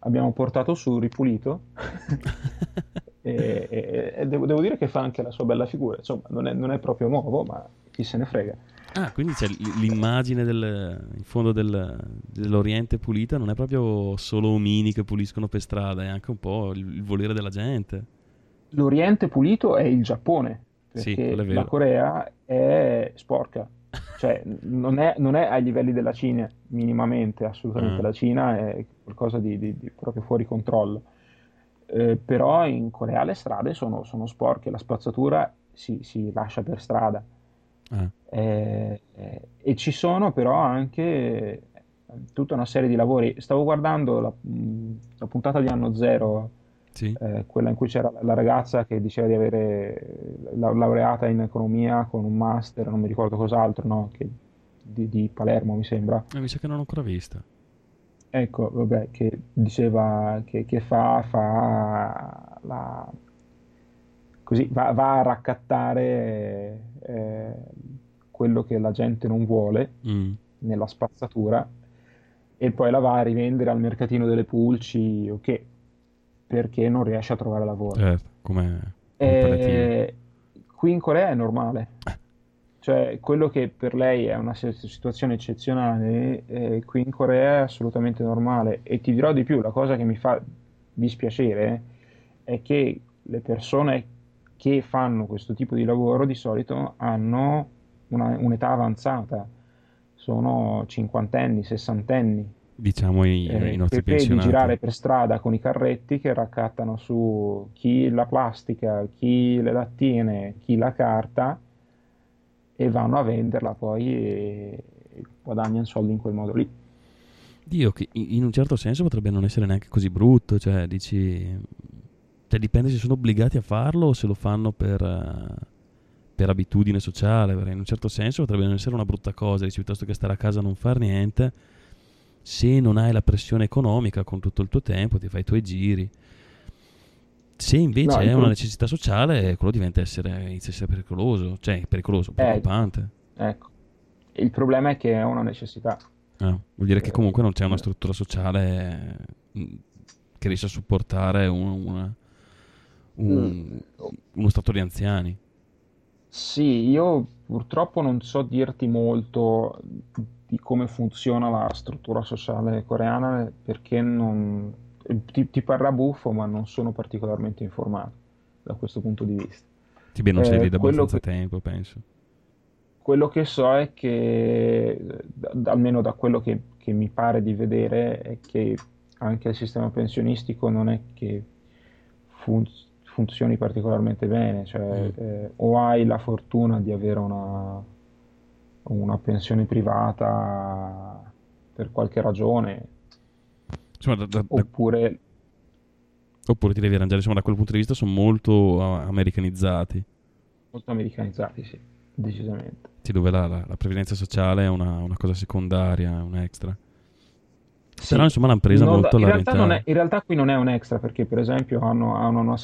abbiamo portato su ripulito e, e- e devo, devo dire che fa anche la sua bella figura. Insomma, non è, non è proprio nuovo, ma chi se ne frega. Ah, quindi c'è l'immagine del, in fondo del- dell'Oriente pulita non è proprio solo omini che puliscono per strada, è anche un po' il, il volere della gente. L'Oriente pulito è il Giappone, Sì, perché vero. la Corea è sporca, cioè non è, non è ai livelli della Cina minimamente, assolutamente. Ah. La Cina è qualcosa di, di- di proprio fuori controllo. Eh, però in Corea le strade sono, sono sporche, la spazzatura si, si lascia per strada. Ah, Eh, eh, e ci sono però anche eh, tutta una serie di lavori. Stavo guardando la, mh, la puntata di Anno Zero, sì? eh, quella in cui c'era la ragazza che diceva di avere la, laureata in economia con un master, non mi ricordo cos'altro, no? Che- di, di Palermo mi sembra. Mi sa che non l'ho ancora vista. Ecco, vabbè, che diceva che, che fa, fa la, così, va, va a raccattare eh, quello che la gente non vuole Mm. nella spazzatura e poi la va a rivendere al mercatino delle pulci o che perché non riesce a trovare lavoro. Eh, come. Eh, qui in Corea è normale, cioè quello che per lei è una si- situazione eccezionale, eh, qui in Corea è assolutamente normale. E ti dirò di più, la cosa che mi fa dispiacere è che le persone che fanno questo tipo di lavoro di solito hanno una- un'età avanzata, sono cinquantenni, sessantenni. Diciamo i, Eh, i nostri pensionati. girare per strada con i carretti che raccattano su chi la plastica, chi le lattine, chi la carta e vanno a venderla poi e e guadagnano soldi in quel modo lì. Dio, che in un certo senso potrebbe non essere neanche così brutto, cioè dici... Cioè dipende se sono obbligati a farlo o se lo fanno per, eh, per abitudine sociale, in un certo senso potrebbe non essere una brutta cosa, dici piuttosto che stare a casa a non far niente, se non hai la pressione economica con tutto il tuo tempo, ti fai i tuoi giri. Se invece No, è una necessità sociale, quello diventa essere, inizia a essere pericoloso, cioè pericoloso, preoccupante. Ecco. Il problema è che è una necessità. Ah, vuol dire che comunque non c'è una struttura sociale mm, che riesce a supportare un- una- un- uno stato di anziani. Sì, io purtroppo non so dirti molto di come funziona la struttura sociale coreana perché non, ti, ti parrà buffo, ma non sono particolarmente informato da questo punto di vista. Ti bene, non sei Eh, lì da abbastanza che- tempo, penso. Quello che so è che, da- almeno da quello che, che mi pare di vedere, è che anche il sistema pensionistico non è che fun- funzioni particolarmente bene, cioè eh, o hai la fortuna di avere una, una pensione privata per qualche ragione, Insomma, da, da- oppure Oppure ti devi arrangiare, insomma, da quel punto di vista sono molto ah, americanizzati. Molto americanizzati, sì, decisamente. Sì, dove la, la- la previdenza sociale è una, una cosa secondaria, un extra. Sì. Però insomma l'hanno presa Non- molto in alla realtà, è- in realtà qui non è un extra perché per esempio hanno, hanno una,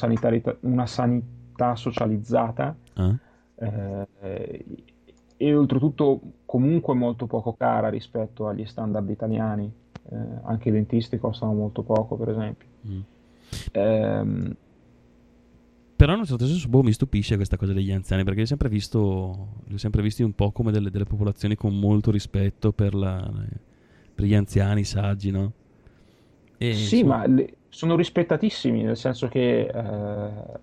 una sanità socializzata Ah? eh, e oltretutto comunque molto poco cara rispetto agli standard italiani. Eh, anche i dentisti costano molto poco, per esempio. Mm. Ehm, Però in un certo senso boh, mi stupisce questa cosa degli anziani, perché li ho sempre visto, li ho sempre visti un po' come delle, delle popolazioni con molto rispetto per, la- per gli anziani saggi, no? E, Sì, insomma, ma le- sono rispettatissimi, nel senso che eh,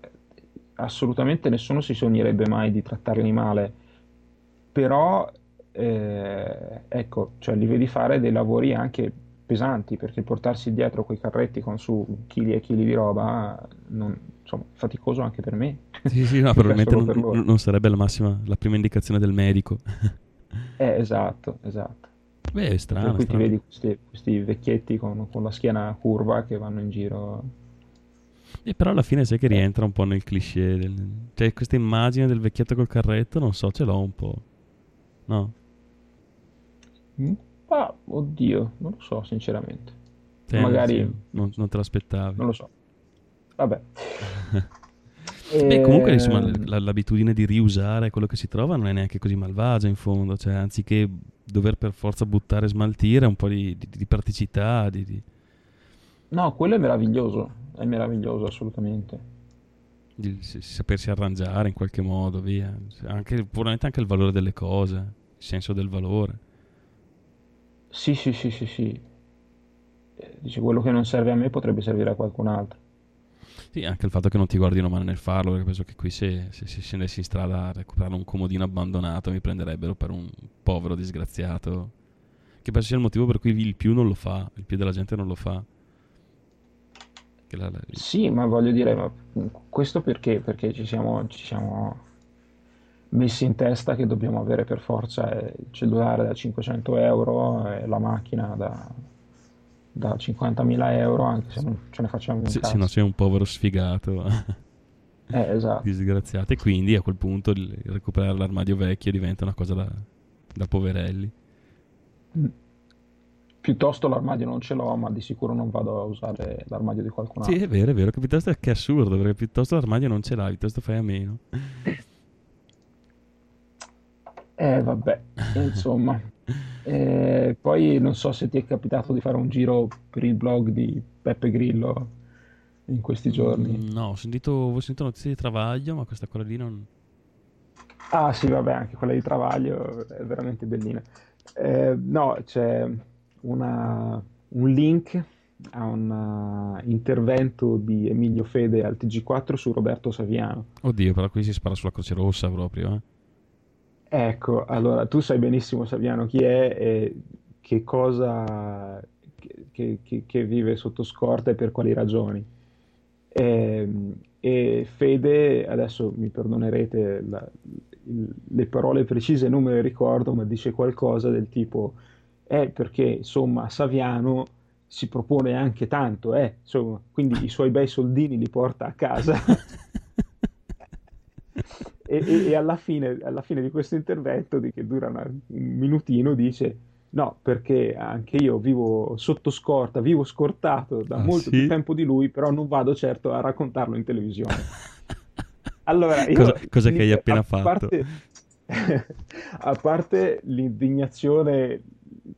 assolutamente nessuno si sognerebbe mai di trattarli male, però eh, ecco, cioè, li vedi fare dei lavori anche pesanti, perché portarsi dietro quei carretti con su chili e chili di roba, non- insomma, è faticoso anche per me. Sì, sì, no, probabilmente non, per non sarebbe la massima, la prima indicazione del medico. Eh, esatto, esatto. Beh, è Per strano, cui ti vedi questi, questi vecchietti con, con la schiena curva che vanno in giro. E però alla fine sai che rientra un po' nel cliché. del- Cioè, questa immagine del vecchietto col carretto, non so, ce l'ho un po'. No? Mm? Ah, oddio, non lo so, sinceramente. Te, Magari, non, non te l'aspettavi. non lo so. Vabbè. Beh, comunque, insomma, l'abitudine di riusare quello che si trova non è neanche così malvagia, in fondo. Cioè, anziché dover per forza buttare e smaltire, un po' di, di- di praticità, di, di- No, quello è meraviglioso, è meraviglioso assolutamente. di sapersi arrangiare in qualche modo, via. Anche, puramente anche il valore delle cose, il senso del valore. Sì, sì, sì, sì, sì. Eh, Dice, quello che non serve a me potrebbe servire a qualcun altro. Sì, anche il fatto che non ti guardino male nel farlo, perché penso che qui se, se, se scendessi in strada a recuperare un comodino abbandonato mi prenderebbero per un povero disgraziato. Che penso sia il motivo per cui il più non lo fa, il più della gente non lo fa. La- la- Sì, ma voglio dire, ma questo perché? Perché ci siamo, ci siamo messi in testa che dobbiamo avere per forza il cellulare da 500 euro e la macchina da, da 50.000 euro, anche se non ce ne facciamo se, se no sei un povero sfigato, Eh, esatto. disgraziato. E quindi a quel punto recuperare l'armadio vecchio diventa una cosa da, da poverelli. Piuttosto l'armadio non ce l'ho, ma di sicuro non vado a usare l'armadio di qualcun Sì, altro. è vero, è vero, che piuttosto è che è assurdo, perché piuttosto l'armadio non ce l'hai, piuttosto fai a meno. Eh, vabbè, insomma. Eh, poi non so se ti è capitato di fare un giro per il blog di Peppe Grillo in questi giorni. Mm, No, ho sentito, ho sentito notizie di Travaglio, ma questa cosa lì non... Ah sì, vabbè, anche quella di Travaglio è veramente bellina. Eh, no, c'è una- un link a un uh, intervento di Emilio Fede al TG4 su Roberto Saviano. Oddio, però qui si spara sulla Croce Rossa proprio, eh. Ecco, allora tu sai benissimo Saviano chi è e che cosa che, che- che- vive sotto scorta e per quali ragioni. Ehm, E, Fede, adesso mi perdonerete la- le parole precise non me le ricordo, ma dice qualcosa del tipo è perché insomma Saviano si propone anche tanto, eh, insomma, quindi i suoi bei soldini li porta a casa. E, e- e alla fine, alla fine di questo intervento, di- che dura una- un minutino, dice: No, perché anche io vivo sotto scorta, vivo scortato da Ah, molto sì? più tempo di lui, però non vado certo a raccontarlo in televisione. Allora, io, Cosa- cosa che hai appena fatto. parte- a parte l'indignazione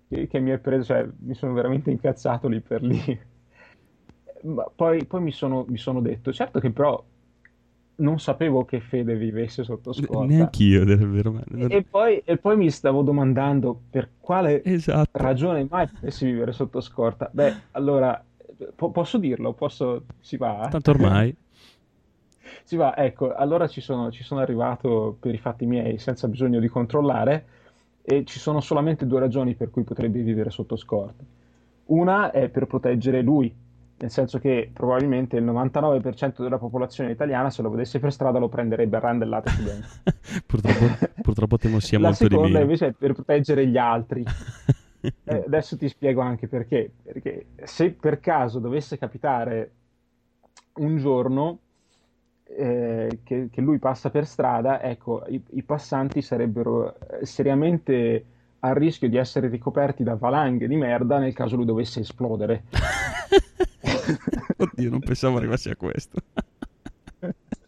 che, che mi è presa, cioè mi sono veramente incazzato lì per lì. Ma poi, poi mi sono, mi sono detto, certo che però non sapevo che Fede vivesse sotto scorta. Neanch'io, vero. E poi, e poi mi stavo domandando per quale Esatto. ragione mai potessi vivere sotto scorta. Beh, allora, po- posso dirlo? Posso... Si va? Tanto ormai... Si va, ecco, allora ci sono, ci sono arrivato per i fatti miei senza bisogno di controllare e ci sono solamente due ragioni per cui potrebbe vivere sotto scorta. Una è per proteggere lui, nel senso che probabilmente il 99% della popolazione italiana se lo vedesse per strada lo prenderebbe a randellate su dentro. purtroppo, purtroppo temo sia La molto di seconda meno. invece è per proteggere gli altri. Eh, adesso ti spiego anche perché. Perché se per caso dovesse capitare un giorno eh, che, che lui passa per strada, ecco, i, i passanti sarebbero eh, seriamente a rischio di essere ricoperti da valanghe di merda nel caso lui dovesse esplodere. Oddio, non pensavo arrivassi a questo.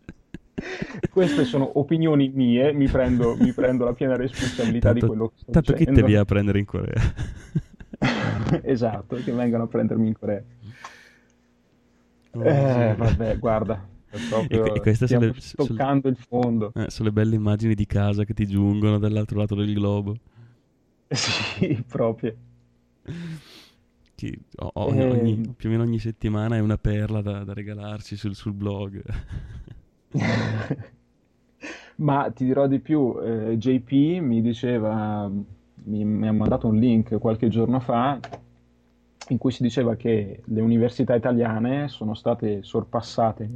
Queste sono opinioni mie, mi prendo, mi prendo la piena responsabilità di quello che sto tanto chi te dicendo. via a prendere in Corea? esatto, che vengano a prendermi in Corea. Oh, Eh, sì. vabbè, guarda, proprio, E e stiamo le- toccando il fondo. Eh, sono le belle immagini di casa che ti giungono dall'altro lato del globo. Sì, proprio. O- ogni- Eh. ogni- più o meno ogni settimana è una perla da, da regalarci sul, sul blog. Ma ti dirò di più, eh, JP mi diceva, mi, mi ha mandato un link qualche giorno fa in cui si diceva che le università italiane sono state sorpassate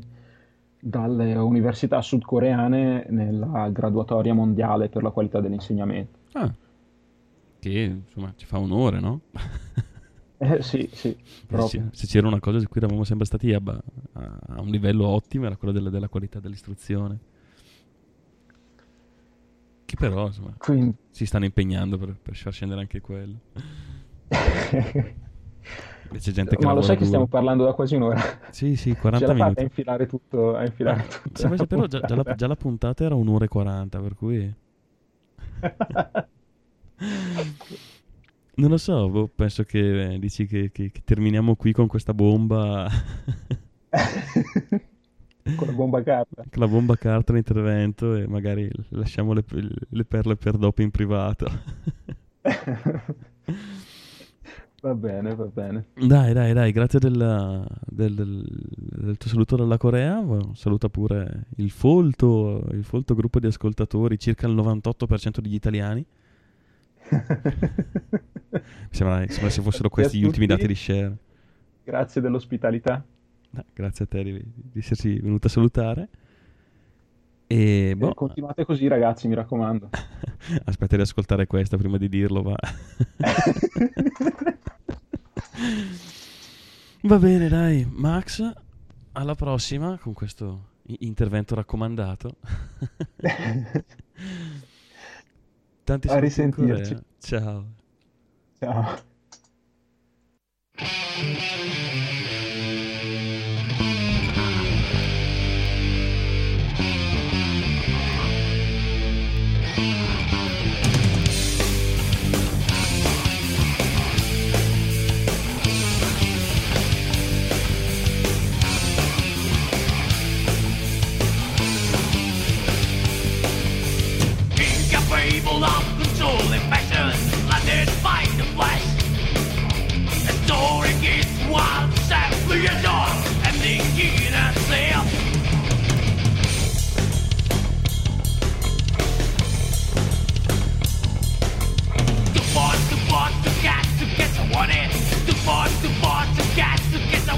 dalle università sudcoreane nella graduatoria mondiale per la qualità dell'insegnamento. Ah, che insomma ci fa onore, no? Eh, sì, sì, se, proprio. se c'era una cosa su cui eravamo sempre stati a, a- un livello ottimo era quella della, della qualità dell'istruzione. Che però, insomma, Quindi, si stanno impegnando per, per far scendere anche quello. Invece gente che ma lo sai che duro. stiamo parlando da quasi un'ora? Sì, sì, Ce 40 la fate a minuti. infilare tutto, a infilare tutto. Se saperlo, già, già la, già la puntata era un'ora e 40, per cui... Non lo so, boh, penso che eh, dici che, che- che terminiamo qui con questa bomba, Con la bomba carta. con la bomba carta l'intervento e magari lasciamo le, le perle per dopo in privato. Va bene, va bene. Dai, dai, dai, grazie della- del, del- del tuo saluto dalla Corea. Saluta pure il folto, il folto gruppo di ascoltatori, circa il 98% degli italiani. Mi sembra, sembra se fossero questi gli ultimi dati di share. Grazie dell'ospitalità. Dai, grazie a te di, di esserci venuto a salutare. E boh, Eh, continuate così, ragazzi, mi raccomando. aspetta di ascoltare questa prima di dirlo, va. Va bene, dai, Max, alla prossima con questo intervento raccomandato. Tanti A risentirci. Corea. Ciao. Ciao. Incapable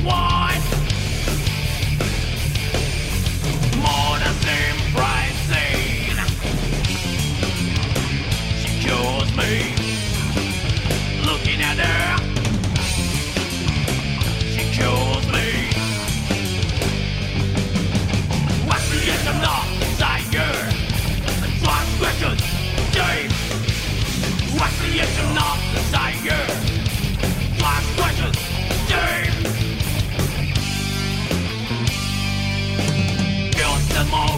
want. More than surprising. She kills me.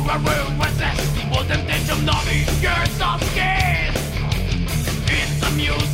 were rude, possessed, wouldn't they some knowledge? You're skin. It's amusing.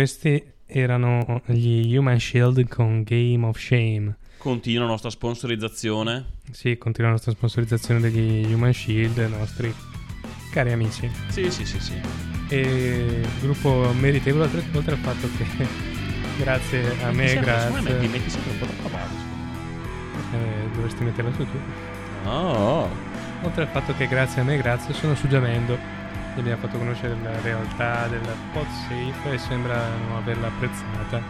Questi erano gli Human Shield con Game of Shame. Continua la nostra sponsorizzazione. Sì, continua la nostra sponsorizzazione degli Human Shield, i nostri cari amici. Sì, sì, sì, sì. E gruppo meritevole oltre, al fatto che grazie a me, Sempre- secondo me grazie. metti, metti sempre un po' troppa base. Eh, dovresti metterla su tu. Oh. Oltre al fatto che grazie a me, grazie, sono su Giamendo. Mi abbiamo fatto conoscere la realtà del PodSafe e sembra non averla apprezzata.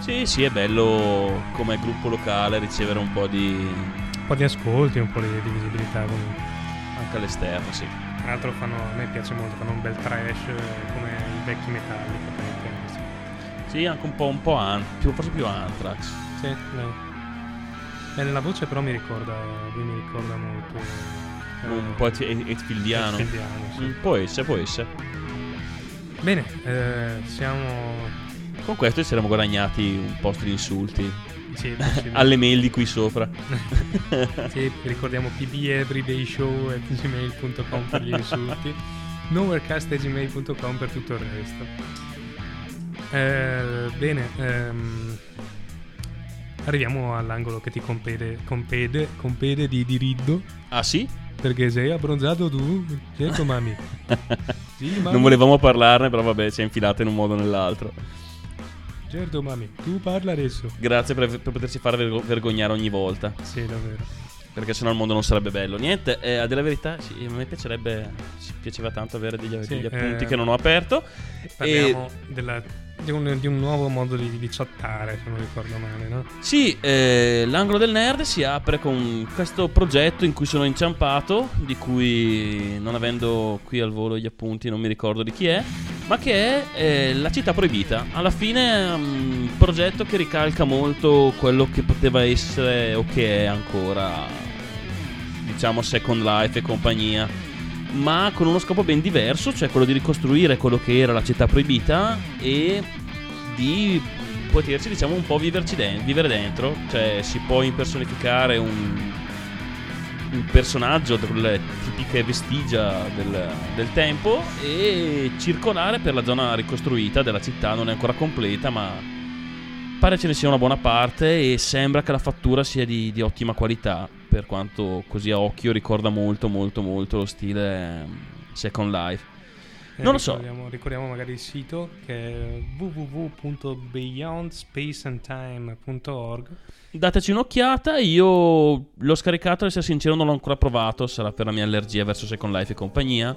Sì, sì, è bello come gruppo locale ricevere un po' di... Un po' di ascolti, un po' di, di visibilità comunque. anche all'esterno, sì. Tra l'altro fanno, a me piace molto, fanno un bel trash eh, come i vecchi intendersi. Sì, anche un po', un po' an- più, forse più Anthrax. Sì, dai. E nella voce però mi ricorda, lui mi ricorda molto... Un po' Hetfieldiano. Hetfieldiano, sì. Mm, Può essere, può essere. Bene, eh, siamo... Con questo ci saremmo guadagnati un posto di insulti. Sì. Alle mail di qui sopra. sì, ricordiamo pbeverydayshow.gmail.com per gli insulti nowherecast.gmail.com per tutto il resto Eh, bene ehm, arriviamo all'angolo che ti compede compede, compede di diritto Ah sì? Perché sei abbronzato tu certo mami Sì, mami. Non volevamo parlarne, però vabbè, ci è infilata in un modo o nell'altro. certo mami tu parla adesso Grazie per, per poterci fare vergo- vergognare ogni volta. sì davvero Perché sennò il mondo non sarebbe bello. Niente, eh, a dire la verità, sì, a me piacerebbe. Ci piaceva tanto avere degli, Sì, degli appunti eh, che non ho aperto. parliamo della- di, un, di un nuovo modo di, di chattare se non ricordo male no? Sì, eh, l'angolo del nerd si apre con questo progetto in cui sono inciampato, di cui non avendo qui al volo gli appunti non mi ricordo di chi è, ma che è eh, La città proibita. Alla fine è un progetto che ricalca molto quello che poteva essere o che è ancora, diciamo, Second Life e compagnia. Ma con uno scopo ben diverso, cioè quello di ricostruire quello che era la città proibita e di poterci diciamo un po' viverci den- vivere dentro. Cioè si può impersonificare un, un personaggio delle tipiche vestigia del, del tempo e circolare per la zona ricostruita della città. Non è ancora completa ma pare ce ne sia una buona parte e sembra che la fattura sia di, di ottima qualità per quanto così a occhio ricorda molto molto molto lo stile ehm, Second Life Eh, Non lo so. ricordiamo, magari il sito che è www.beyondspaceandtime.org Dateci un'occhiata, io l'ho scaricato, ad essere sincero non l'ho ancora provato, sarà per la mia allergia verso Second Life e compagnia,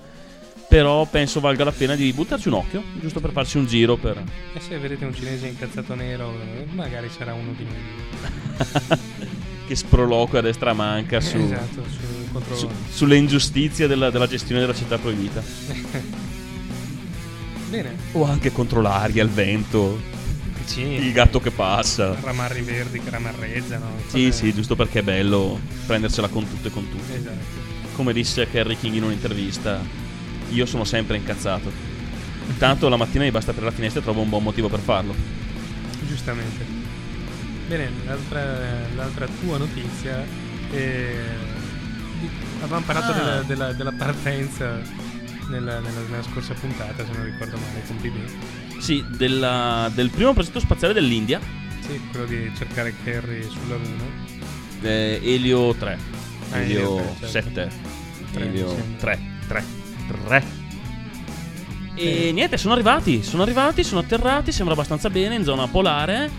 però penso valga la pena di buttarci un occhio, giusto per farci un giro per... E se vedete un cinese incazzato nero, eh, magari sarà uno di noi. che sproloquia a destra manca su, Esatto, su- su- sulle ingiustizie della, della gestione della città proibita. Bene, O anche contro l'aria, il vento, sì. il gatto che passa. Ramarri verdi che ramarrezzano. Sì, sì, giusto perché è bello prendersela con tutto e con tutto. Esatto. Come disse Kerry King in un'intervista, io sono sempre incazzato. Tanto la mattina mi basta aprire la finestra e trovo un buon motivo per farlo. Giustamente. Bene, l'altra, l'altra tua notizia è... Avevamo parlato Ah. della, della- della partenza nella, nella- nella scorsa puntata, se non ricordo male, con PB. Sì, della- del primo progetto spaziale dell'India, Sì, quello di cercare Kerry sulla Luna. eh, Elio 3, Ah, Elio Elio 3, certo. 7, Tre, mi Elio sembra. 3, 3, 3. E niente, sono arrivati, sono arrivati, sono atterrati, sembra abbastanza bene in zona polare.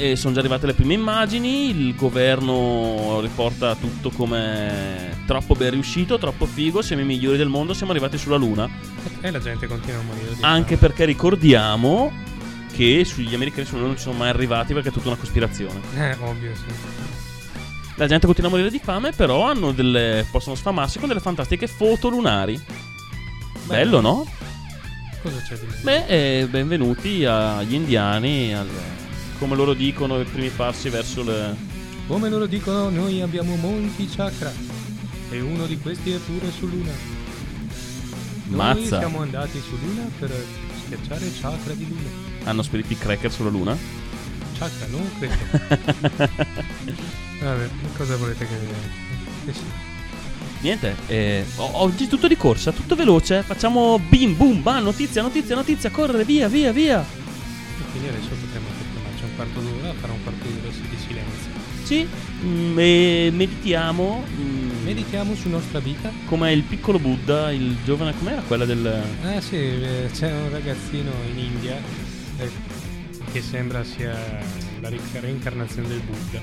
E sono già arrivate le prime immagini. Il governo riporta tutto come troppo ben riuscito, troppo figo. Siamo i migliori del mondo. Siamo arrivati sulla Luna. E la gente continua a morire. di Anche fame. perché ricordiamo che sugli americani sulla Luna non ci sono mai arrivati perché è tutta una cospirazione. Eh, ovvio, sì. La gente continua a morire di fame, però hanno delle, possono sfamarsi con delle fantastiche foto lunari. Bello, no? Cosa c'è di meglio? Beh, eh, benvenuti agli indiani, al- come loro dicono, i primi passi verso le... Come loro dicono, noi abbiamo molti chakra. E uno di questi è pure su Luna. Noi Mazza. siamo andati su Luna per schiacciare il chakra di Luna. Hanno spiriti cracker sulla luna? Chakra, non credo. Vabbè, cosa volete che... che sì. Niente, eh, oggi tutto di corsa, tutto veloce. Facciamo bim bum bam, notizia, notizia, notizia, correre, via, via, via. E fermarci un quarto d'ora, fare un quarto d'ora di silenzio. Sì, mm, e meditiamo. mm, Meditiamo sulla nostra vita. Come il piccolo Buddha, il giovane, com'era quella del. Ah sì, eh, c'è un ragazzino in India eh, che sembra sia la ri- reincarnazione del Buddha,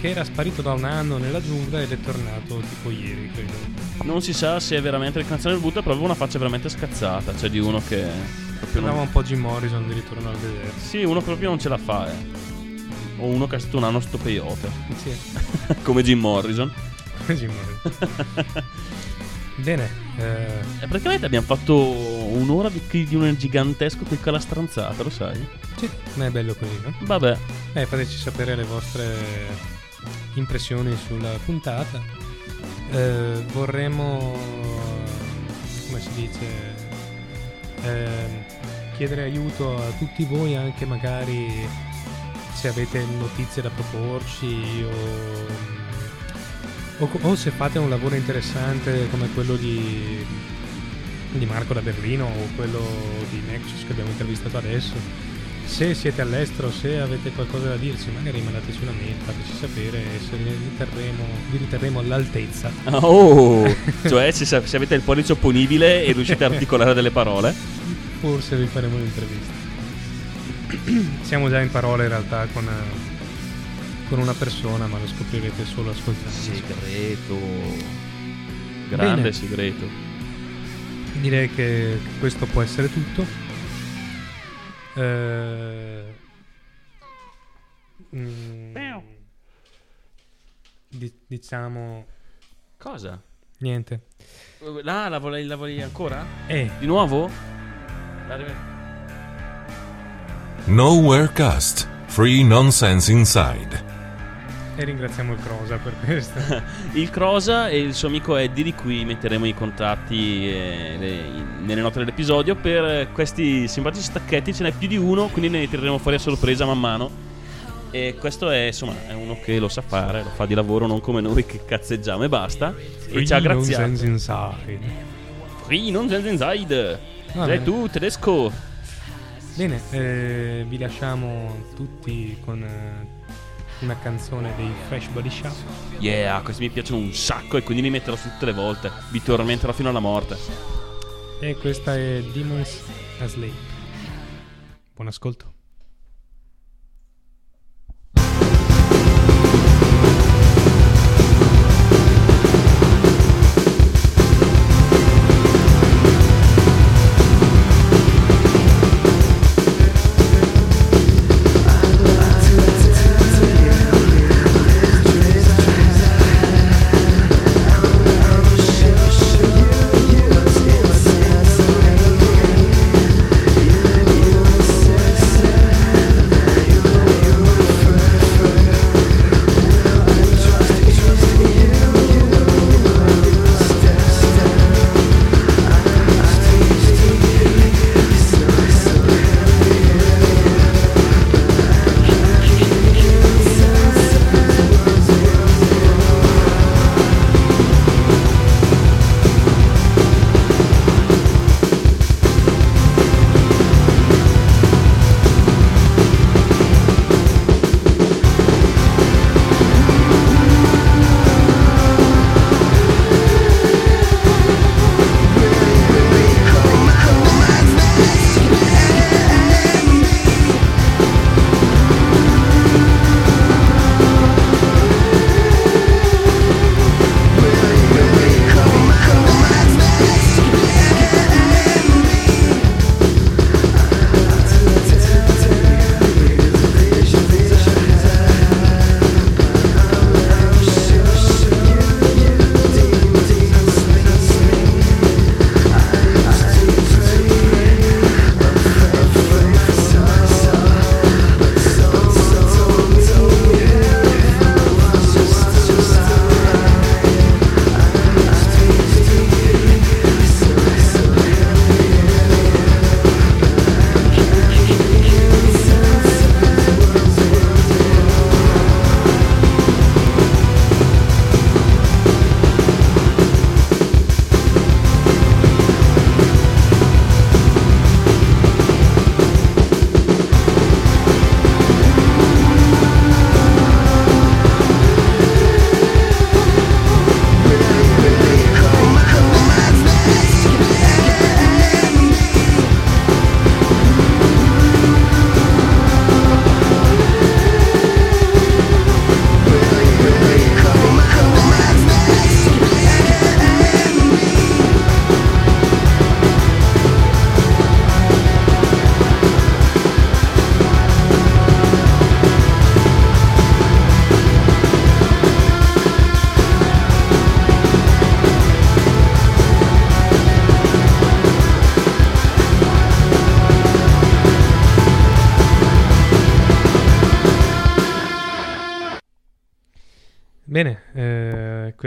che era sparito da un anno nella giungla ed è tornato tipo ieri, credo. Non si sa se è veramente il canzone del Buddha, però aveva una faccia veramente scazzata. Cioè di uno che. Proprio Sembrava non... un po' Jim Morrison di ritorno al vedere. Sì, uno proprio non ce la fa, eh. O uno che è stato un anno sto peyote. Sì, Come Jim Morrison. Jim Morrison. Bene, eh, E praticamente abbiamo fatto un'ora di, di un gigantesco clic alla stranzata, lo sai? sì, ma è bello così, no? Vabbè. Eh, fateci sapere le vostre impressioni sulla puntata. Eh, vorremmo, come si dice, ehm, chiedere aiuto a tutti voi, anche magari se avete notizie da proporci o, o- o se fate un lavoro interessante come quello di, di Marco da Berlino o quello di Nexus che abbiamo intervistato adesso. Se siete all'estero, se avete qualcosa da dirci, magari mandateci una mail, fateci sapere e se vi riterremo, vi riterremo all'altezza. Oh! cioè, se, se avete il pollice opponibile e riuscite a articolare delle parole. Forse vi faremo un'intervista. Siamo già in parole in realtà con, eh, con una persona, ma lo scoprirete solo ascoltando. Segreto. Grande Bene. segreto. Direi che questo può essere tutto. Eh, mm, di- diciamo Cosa? niente. Ah, la volevi, la volevi ancora? Eh, Di nuovo? Nowhere Cast. Free nonsense inside. e ringraziamo il Crosa per questo. Il Crosa e il suo amico Eddie, di cui metteremo i contatti eh, le- nelle note dell'episodio. Per questi simpatici stacchetti ce n'è più di uno, quindi ne tireremo fuori a sorpresa man mano. E questo è insomma è uno che lo sa fare, lo fa di lavoro, non come noi che cazzeggiamo e basta. e ci ha graziato. Nonsense inside. Free nonsense inside. Sei tu, tedesco. Bene, eh, vi lasciamo tutti con eh, una canzone dei Fresh Body Shop. Yeah, questi mi piacciono un sacco e quindi li metterò su tutte le volte. Vi tormenterò fino alla morte. E questa è Demons Asleep. Buon ascolto.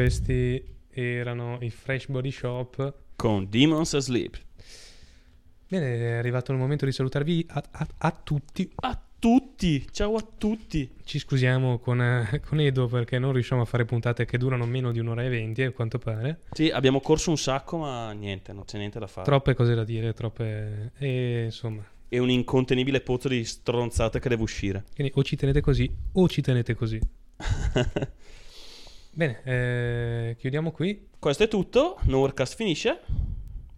Questi erano i Fresh Body Shop. Con Demons Asleep. Bene, è arrivato il momento di salutarvi a, a- a tutti. A tutti, ciao a tutti. Ci scusiamo con, eh, con Edo perché non riusciamo a fare puntate che durano meno di un'ora e venti, a quanto pare. Sì, abbiamo corso un sacco, ma niente, non c'è niente da fare. Troppe cose da dire, troppe... E insomma, È un incontenibile pozzo di stronzate che deve uscire. quindi o ci tenete così o ci tenete così. Bene, eh, chiudiamo qui. Questo è tutto. Nowherecast finisce.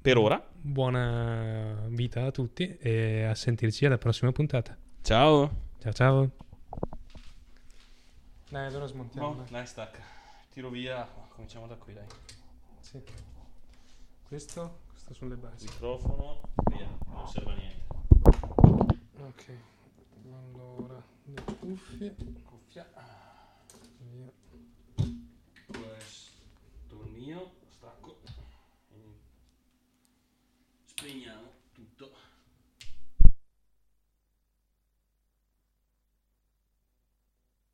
Per ora. Buona vita a tutti e a sentirci alla prossima puntata. Ciao. Ciao ciao. Dai, allora smontiamo. No, dai, stacca. Tiro via. Cominciamo da qui, dai. Sì. Questo, questo sulle basi. Microfono, via. Non serve a niente. Ok. Allora, le cuffie.